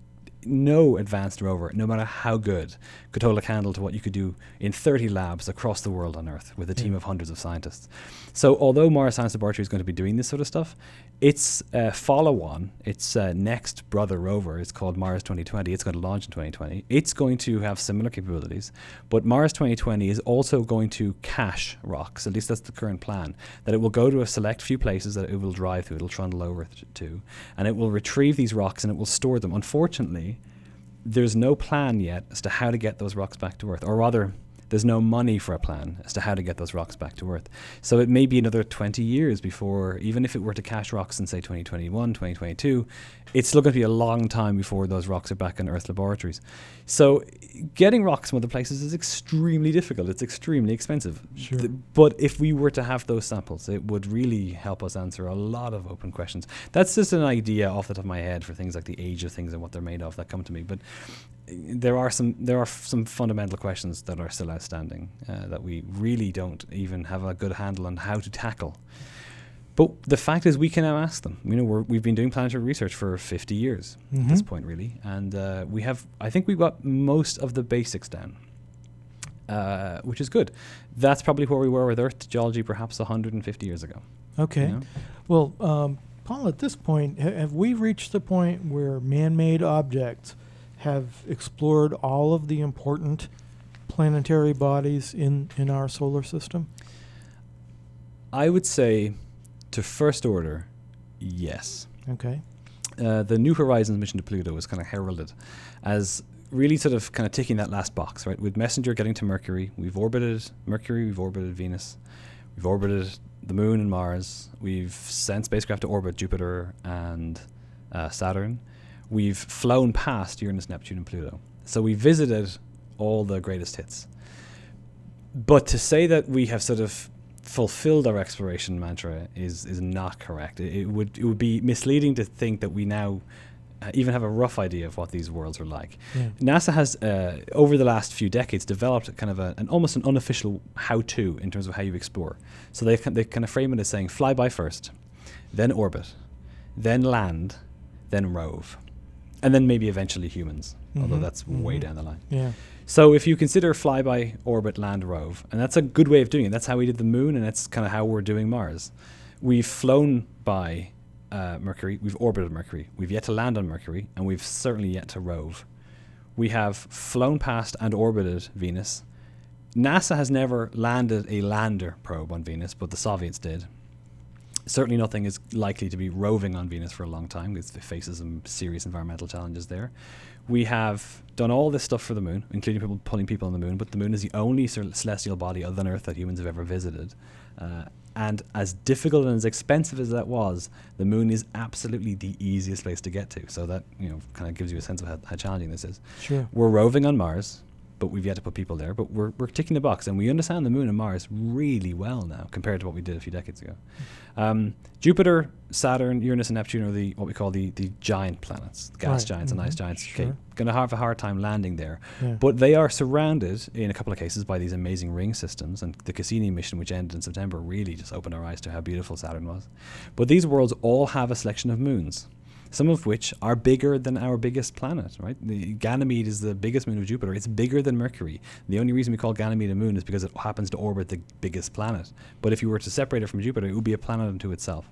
Speaker 2: no advanced rover, no matter how good, could hold a candle to what you could do in 30 labs across the world on Earth with a team
Speaker 1: Yeah.
Speaker 2: of hundreds of scientists. So, although Mars Science Laboratory is going to be doing this sort of stuff, its uh, follow on, its uh, next brother rover, is called Mars 2020. It's going to launch in 2020. It's going to have similar capabilities, but Mars 2020 is also going to cache rocks. At least that's the current plan. That it will go to a select few places that it will drive through, it'll trundle over to, and it will retrieve these rocks and it will store them. Unfortunately, there's no plan yet as to how to get those rocks back to Earth, or rather, there's no money for a plan as to how to get those rocks back to Earth. So it may be another 20 years before, even if it were to cache rocks in, say, 2021, 2022, it's still going to be a long time before those rocks are back in Earth laboratories. So getting rocks from other places is extremely difficult. It's extremely expensive.
Speaker 1: Sure.
Speaker 2: Th- but if we were to have those samples, it would really help us answer a lot of open questions. That's just an idea off the top of my head for things like the age of things and what they're made of that come to me. But there are some there are some fundamental questions that are still outstanding uh, that we really don't even have a good handle on how to tackle. But the fact is, we can now ask them. You know, we're, we've been doing planetary research for 50 years at this
Speaker 1: Mhm.
Speaker 2: point, really, and uh, we have. I think we've got most of the basics down, uh, which is good. That's probably where we were with Earth geology, perhaps 150 years ago.
Speaker 1: Okay.
Speaker 2: you know?
Speaker 1: Well, um, Paul, at this point, ha- have we reached the point where man made objects have explored all of the important planetary bodies in, in our solar system?
Speaker 2: I would say, to first order, yes.
Speaker 1: Okay.
Speaker 2: uh, the New Horizons mission to Pluto was kind of heralded as really sort of kind of ticking that last box, right? With Messenger getting to Mercury, we've orbited Mercury, we've orbited Venus, we've orbited the Moon and Mars, we've sent spacecraft to orbit Jupiter and uh, Saturn, we've flown past Uranus, Neptune, and Pluto. So we visited all the greatest hits. But to say that we have sort of fulfilled our exploration mantra is is not correct. It, it would it would be misleading to think that we now uh, even have a rough idea of what these worlds are like.
Speaker 1: Yeah.
Speaker 2: NASA has uh, over the last few decades developed kind of a, an almost an unofficial how-to in terms of how you explore. So they can, they kind of frame it as saying fly by first, then orbit, then land, then rove, and then maybe eventually humans. Although
Speaker 1: Mhm,
Speaker 2: that's way
Speaker 1: mhm.
Speaker 2: down the line.
Speaker 1: Yeah.
Speaker 2: So if you consider flyby, orbit, land, rove, and that's a good way of doing it. That's how we did the moon, and that's kind of how we're doing Mars. We've flown by uh, Mercury, we've orbited Mercury, we've yet to land on Mercury, and we've certainly yet to rove. We have flown past and orbited Venus. NASA has never landed a lander probe on Venus, but the Soviets did. Certainly, nothing is likely to be roving on Venus for a long time because it faces some serious environmental challenges there. We have done all this stuff for the moon, including people pulling people on the moon, but the moon is the only celestial body other than Earth that humans have ever visited. Uh, and as difficult and as expensive as that was, the moon is absolutely the easiest place to get to. So that you know kind of gives you a sense of how, how challenging this is.
Speaker 1: Sure.
Speaker 2: We're roving on Mars, but we've yet to put people there. But we're, we're ticking the box, and we understand the moon and Mars really well now compared to what we did a few decades ago. Um, Jupiter, Saturn, Uranus, and Neptune are the what we call the, the giant planets, the gas
Speaker 1: Right,
Speaker 2: giants and ice
Speaker 1: mhm,
Speaker 2: giants.
Speaker 1: sure.
Speaker 2: Okay, going to have a hard time landing there.
Speaker 1: Yeah.
Speaker 2: But they are surrounded in a couple of cases by these amazing ring systems, and the Cassini mission, which ended in September, really just opened our eyes to how beautiful Saturn was. But these worlds all have a selection of moons, some of which are bigger than our biggest planet. Right, the Ganymede is the biggest moon of Jupiter. It's bigger than Mercury. The only reason we call Ganymede a moon is because it happens to orbit the biggest planet. But if you were to separate it from Jupiter, it would be a planet unto itself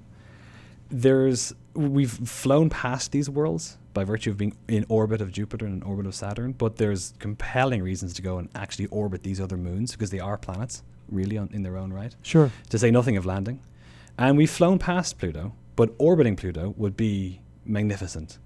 Speaker 2: there's we've flown past these worlds by virtue of being in orbit of Jupiter and in orbit of Saturn, but there's compelling reasons to go and actually orbit these other moons because they are planets, really, on, in their own right.
Speaker 1: Sure.
Speaker 2: To say nothing of landing, and we've flown past Pluto, but orbiting Pluto would be magnificent.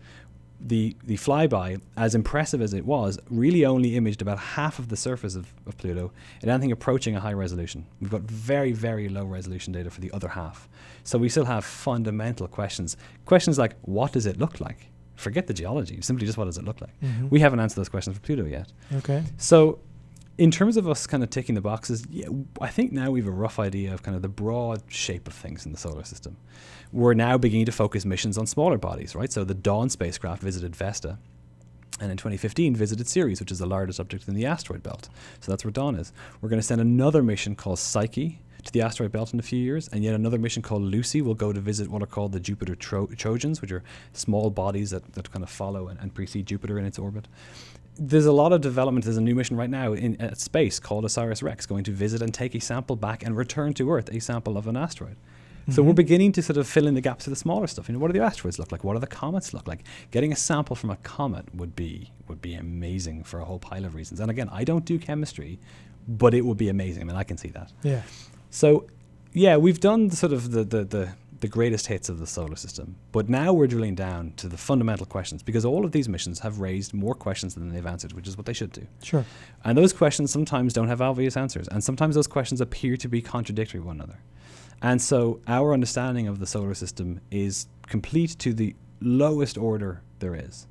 Speaker 2: The the flyby, as impressive as it was, really only imaged about half of the surface of, of Pluto at anything approaching a high resolution. We've got very, very low resolution data for the other half. So we still have fundamental questions. Questions like what does it look like? Forget the geology, simply just what does it look like?
Speaker 1: Mhm.
Speaker 2: We haven't answered those questions for Pluto yet.
Speaker 1: Okay.
Speaker 2: So, in terms of us kind of ticking the boxes, yeah, I think now we have a rough idea of kind of the broad shape of things in the solar system. We're now beginning to focus missions on smaller bodies, right? So the Dawn spacecraft visited Vesta, and in 2015 visited Ceres, which is the largest object in the asteroid belt. So that's where Dawn is. We're going to send another mission called Psyche to the asteroid belt in a few years, and yet another mission called Lucy will go to visit what are called the Jupiter Tro- Trojans, which are small bodies that, that kind of follow and, and precede Jupiter in its orbit. There's a lot of development. There's a new mission right now in at space called OSIRIS REx, going to visit and take a sample back and return to Earth a sample of an asteroid. So we're
Speaker 1: Mhm.
Speaker 2: beginning to sort of fill in the gaps of the smaller stuff. You know, what do the asteroids look like? What do the comets look like? Getting a sample from a comet would be would be amazing for a whole pile of reasons. And again, I don't do chemistry, but it would be amazing. I mean, I can see that.
Speaker 1: Yeah.
Speaker 2: So, yeah, we've done the sort of the, the, the, the greatest hits of the solar system, but now we're drilling down to the fundamental questions because all of these missions have raised more questions than they've answered, which is what they should do.
Speaker 1: Sure.
Speaker 2: And those questions sometimes don't have obvious answers, and sometimes those questions appear to be contradictory one another. And so our understanding of the solar system is complete to the lowest order there is.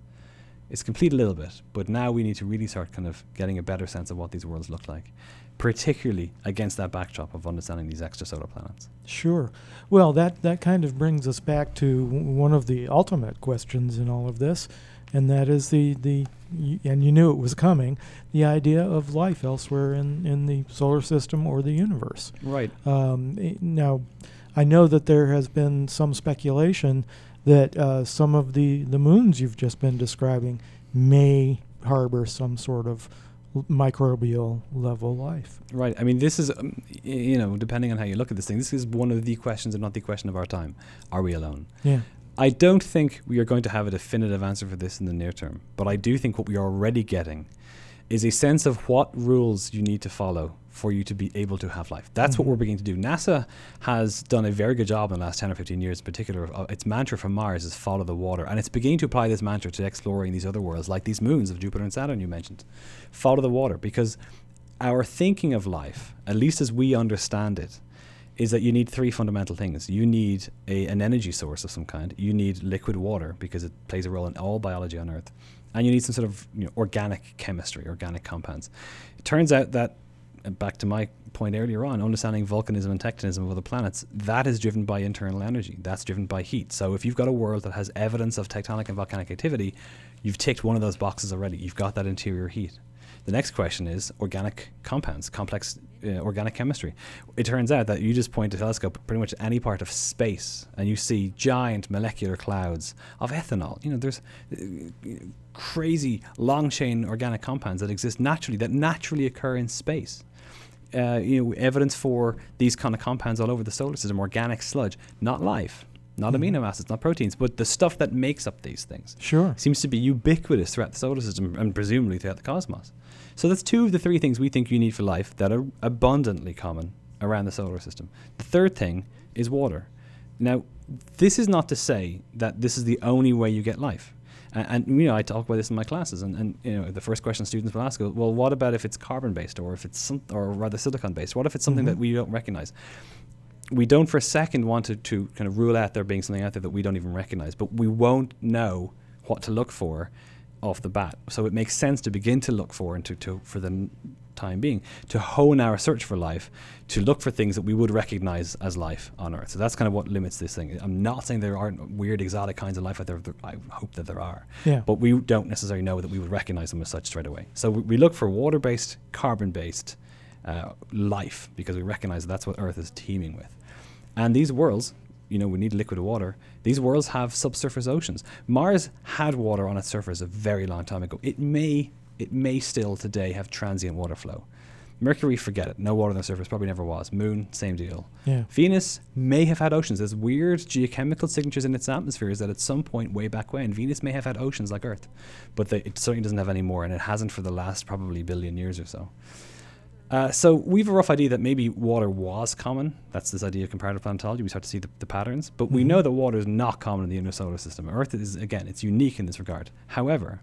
Speaker 2: It's complete a little bit, but now we need to really start kind of getting a better sense of what these worlds look like, particularly against that backdrop of understanding these extrasolar planets.
Speaker 1: Sure. Well, that, that kind of brings us back to w- one of the ultimate questions in all of this, and that is the, the y- and you knew it was coming, the idea of life elsewhere in, in the solar system or the universe.
Speaker 2: Right.
Speaker 1: Um, i- now, I know that there has been some speculation that uh, some of the, the moons you've just been describing may harbor some sort of microbial level life.
Speaker 2: Right. I mean, this is, um, y- you know, depending on how you look at this thing, this is one of the questions, if not the question of our time. Are we alone?
Speaker 1: Yeah.
Speaker 2: I don't think we are going to have a definitive answer for this in the near term, but I do think what we are already getting is a sense of what rules you need to follow for you to be able to have life. That's what
Speaker 1: Mhm.
Speaker 2: we're beginning to do. NASA has done a very good job in the last 10 or 15 years in particular. Uh, its mantra for Mars is follow the water, and it's beginning to apply this mantra to exploring these other worlds, like these moons of Jupiter and Saturn you mentioned. Follow the water, because our thinking of life, at least as we understand it, is that you need three fundamental things. You need a, an energy source of some kind. You need liquid water because it plays a role in all biology on Earth, and you need some sort of you know, organic chemistry, organic compounds. It turns out that, uh, back to my point earlier on, understanding volcanism and tectonism of other planets, that is driven by internal energy. That's driven by heat. So if you've got a world that has evidence of tectonic and volcanic activity, you've ticked one of those boxes already. You've got that interior heat. The next question is organic compounds, complex uh, organic chemistry. It turns out that you just point a telescope pretty much any part of space and you see giant molecular clouds of ethanol. You know, there's uh, crazy long chain organic compounds that exist naturally, that naturally occur in space. Uh, you know, evidence for these kind of compounds all over the solar system, organic sludge, not life, not
Speaker 1: Mhm.
Speaker 2: amino acids, not proteins, but the stuff that makes up these things
Speaker 1: Sure.
Speaker 2: seems to be ubiquitous throughout the solar system and presumably throughout the cosmos. So that's two of the three things we think you need for life that are abundantly common around the solar system. The third thing is water. Now, this is not to say that this is the only way you get life. And, and you know, I talk about this in my classes, and, and you know, the first question students will ask is, well, what about if it's carbon based, or if it's some, or rather silicon based? What if it's something
Speaker 1: Mhm.
Speaker 2: that we don't recognize? we don't for a second want to, to kind of rule out there being something out there that we don't even recognize, but we won't know what to look for off the bat. So it makes sense to begin to look for and to, to for the time being to hone our search for life, to look for things that we would recognize as life on Earth. So that's kind of what limits this thing. I'm not saying there aren't weird exotic kinds of life out there. I hope that there are,
Speaker 1: Yeah.
Speaker 2: but we don't necessarily know that we would recognize them as such straight away. So we, we look for water-based, carbon-based uh, life because we recognize that that's what Earth is teeming with. And these worlds, you know, we need liquid water. These worlds have subsurface oceans. Mars had water on its surface a very long time ago. It may, it may still today have transient water flow. Mercury, forget it. No water on the surface, probably never was. Moon, same deal.
Speaker 1: Yeah.
Speaker 2: Venus may have had oceans. There's weird geochemical signatures in its atmospheres that at some point way back when, Venus may have had oceans like Earth. But they, it certainly doesn't have any more, and it hasn't for the last probably billion years or so. Uh, so we have a rough idea that maybe water was common. That's this idea of comparative planetology. We start to see the, the patterns, but we
Speaker 1: Mhm.
Speaker 2: know that water is not common in the inner solar system. Earth is again, it's unique in this regard. However,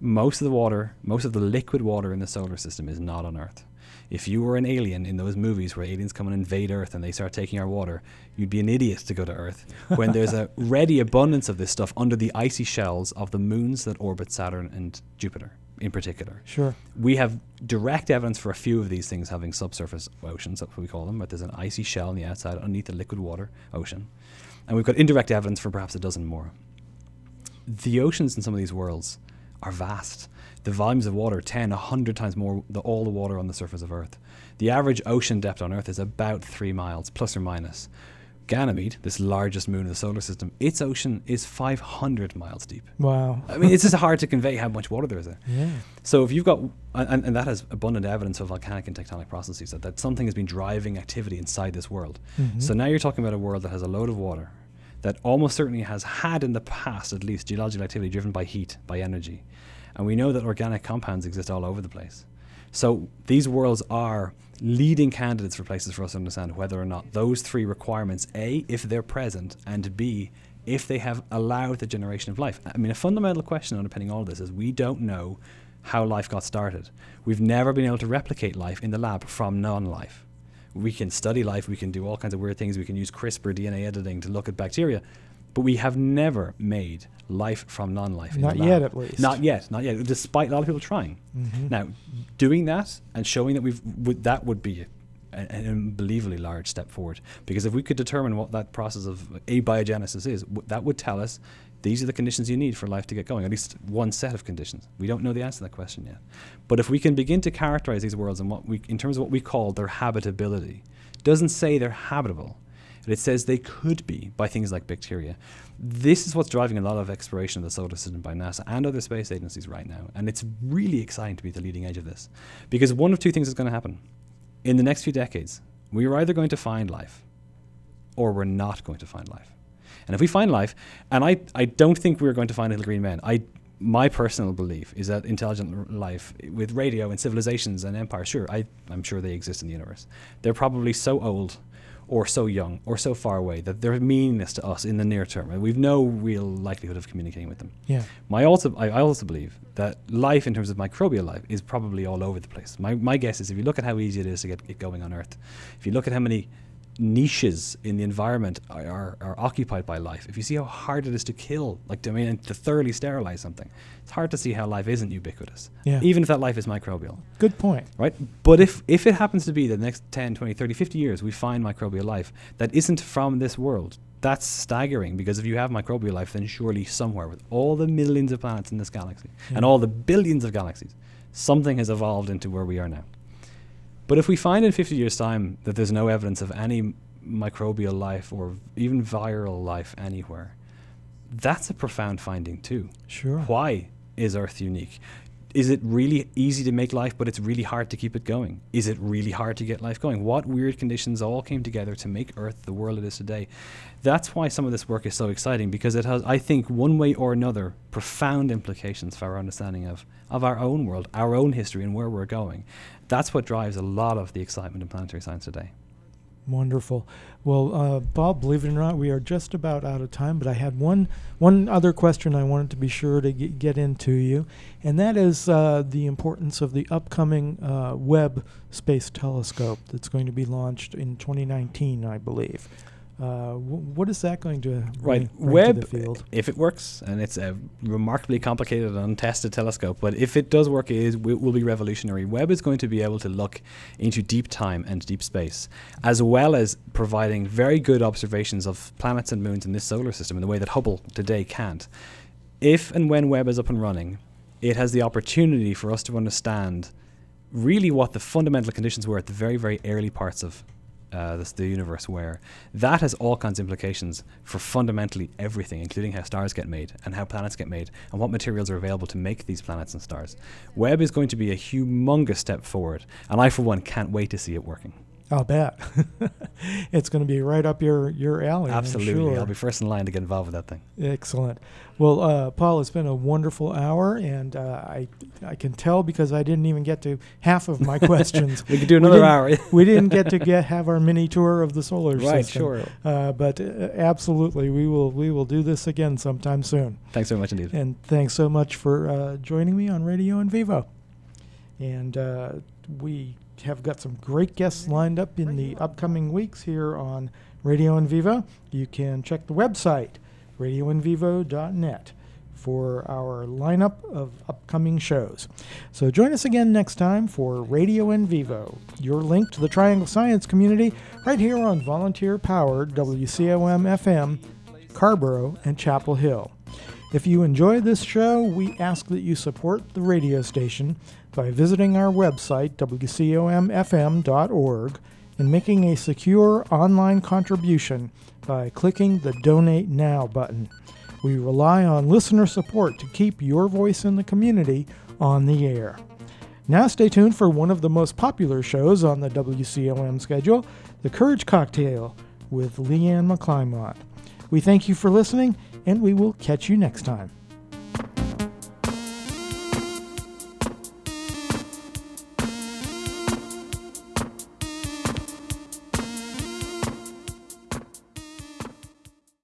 Speaker 2: most of the water, most of the liquid water in the solar system is not on Earth. If you were an alien in those movies where aliens come and invade Earth and they start taking our water, you'd be an idiot to go to Earth *laughs* when there's a ready abundance of this stuff under the icy shells of the moons that orbit Saturn and Jupiter in particular
Speaker 1: Sure.
Speaker 2: we have direct evidence for a few of these things having subsurface oceans, that's what we call them, but there's an icy shell on the outside underneath the liquid water ocean. And we've got indirect evidence for perhaps a dozen more. The oceans in some of these worlds are vast. The volumes of water, 10, 100 times more than all the water on the surface of Earth. The average ocean depth on Earth is about three miles, plus or minus. Ganymede, this largest moon in the solar system, its ocean is 500 miles deep.
Speaker 1: Wow.
Speaker 2: I mean, it's just hard to convey how much water there is there.
Speaker 1: Yeah.
Speaker 2: So if you've got, and, and that has abundant evidence of volcanic and tectonic processes, that, that something has been driving activity inside this world.
Speaker 1: Mhm.
Speaker 2: So now you're talking about a world that has a load of water, that almost certainly has had in the past, at least, geological activity driven by heat, by energy. And we know that organic compounds exist all over the place. So these worlds are leading candidates for places for us to understand whether or not those three requirements A, if they're present, and B, if they have allowed the generation of life. I mean, a fundamental question underpinning all this is we don't know how life got started. We've never been able to replicate life in the lab from non life. We can study life, we can do all kinds of weird things, we can use CRISPR DNA editing to look at bacteria, but we have never made life from non life.
Speaker 1: Not yet, at least.
Speaker 2: Not yet, not yet, despite a lot of people trying.
Speaker 1: Mhm.
Speaker 2: Now, doing that and showing that we've would, that would be a, an unbelievably large step forward. Because if we could determine what that process of abiogenesis is, w- that would tell us these are the conditions you need for life to get going. At least one set of conditions. We don't know the answer to that question yet. But if we can begin to characterize these worlds in what we, in terms of what we call their habitability, doesn't say they're habitable. It says they could be by things like bacteria. This is what's driving a lot of exploration of the solar system by NASA and other space agencies right now. And it's really exciting to be at the leading edge of this. Because one of two things is going to happen. In the next few decades, we are either going to find life or we're not going to find life. And if we find life, and I, I don't think we're going to find little green men. I my personal belief is that intelligent life with radio and civilizations and empires, sure, I, I'm sure they exist in the universe. They're probably so old or so young or so far away that they're meaningless to us in the near term. And we've no real likelihood of communicating with them.
Speaker 1: Yeah.
Speaker 2: My also, I, I also believe that life, in terms of microbial life, is probably all over the place. My, my guess is if you look at how easy it is to get it going on Earth, if you look at how many niches in the environment are, are, occupied by life, if you see how hard it is to kill, like to, I mean, to thoroughly sterilize something, it's hard to see how life isn't ubiquitous,
Speaker 1: Yeah.
Speaker 2: even if that life is microbial
Speaker 1: Good point.
Speaker 2: right? But if, if it happens to be the next 10, 20, 30, 50 years we find microbial life that isn't from this world, that's staggering because if you have microbial life, then surely somewhere with all the millions of planets in this galaxy and all the billions of galaxies, something has evolved into where we are now. But if we find in 50 years' time that there's no evidence of any microbial life or even viral life anywhere, that's a profound finding too.
Speaker 1: Sure.
Speaker 2: Why is Earth unique? Is it really easy to make life, but it's really hard to keep it going? Is it really hard to get life going? What weird conditions all came together to make Earth the world it is today? That's why some of this work is so exciting because it has, I think, one way or another, profound implications for our understanding of, of our own world, our own history, and where we're going. That's what drives a lot of the excitement in planetary science today.
Speaker 1: Wonderful. Well, uh, Bob, believe it or not, we are just about out of time. But I had one one other question I wanted to be sure to get, get into you, and that is uh, the importance of the upcoming uh, Webb Space Telescope that's going to be launched in 2019, I believe. Uh, wh- what is that going to
Speaker 2: Right.
Speaker 1: bring, bring
Speaker 2: Webb,
Speaker 1: to the field?
Speaker 2: if it works, and it's a remarkably complicated and untested telescope, but if it does work, it is, will, will be revolutionary. Webb is going to be able to look into deep time and deep space, as well as providing very good observations of planets and moons in this solar system in the way that Hubble today can't. If and when Webb is up and running, it has the opportunity for us to understand really what the fundamental conditions were at the very, very early parts of uh, this, the universe where that has all kinds of implications for fundamentally everything, including how stars get made and how planets get made and what materials are available to make these planets and stars. Webb is going to be a humongous step forward, and I, for one, can't wait to see it working.
Speaker 1: I'll bet *laughs* it's going to be right up your your alley.
Speaker 2: Absolutely.
Speaker 1: sure.
Speaker 2: I'll be first in line to get involved with that thing.
Speaker 1: Excellent. Well, uh, Paul, it's been a wonderful hour, and uh, I I can tell because I didn't even get to half of my *laughs* questions.
Speaker 2: We could do another
Speaker 1: didn't-
Speaker 2: hour. *laughs*
Speaker 1: we didn't get to get have our mini tour of the solar
Speaker 2: right,
Speaker 1: system.
Speaker 2: sure.
Speaker 1: Uh, but uh, absolutely, we will we will do this again sometime soon.
Speaker 2: Thanks very much indeed.
Speaker 1: And thanks so much for uh, joining me on Radio In Vivo. And uh, we have got some great guests lined up in the upcoming weeks here on Radio In Vivo. You can check the website, radioinvivo.net, for our lineup of upcoming shows. So join us again next time for Radio In Vivo, your link to the Triangle Science community right here on volunteer powered WCOM FM, Carrboro, and Chapel Hill. If you enjoy this show, we ask that you support the radio station by visiting our website, wcomfm.org, and making a secure online contribution by clicking the Donate Now button. We rely on listener support to keep your voice in the community on the air. Now, stay tuned for one of the most popular shows on the WCOM schedule The Courage Cocktail with Leanne McClymont. We thank you for listening, and we will catch you next time.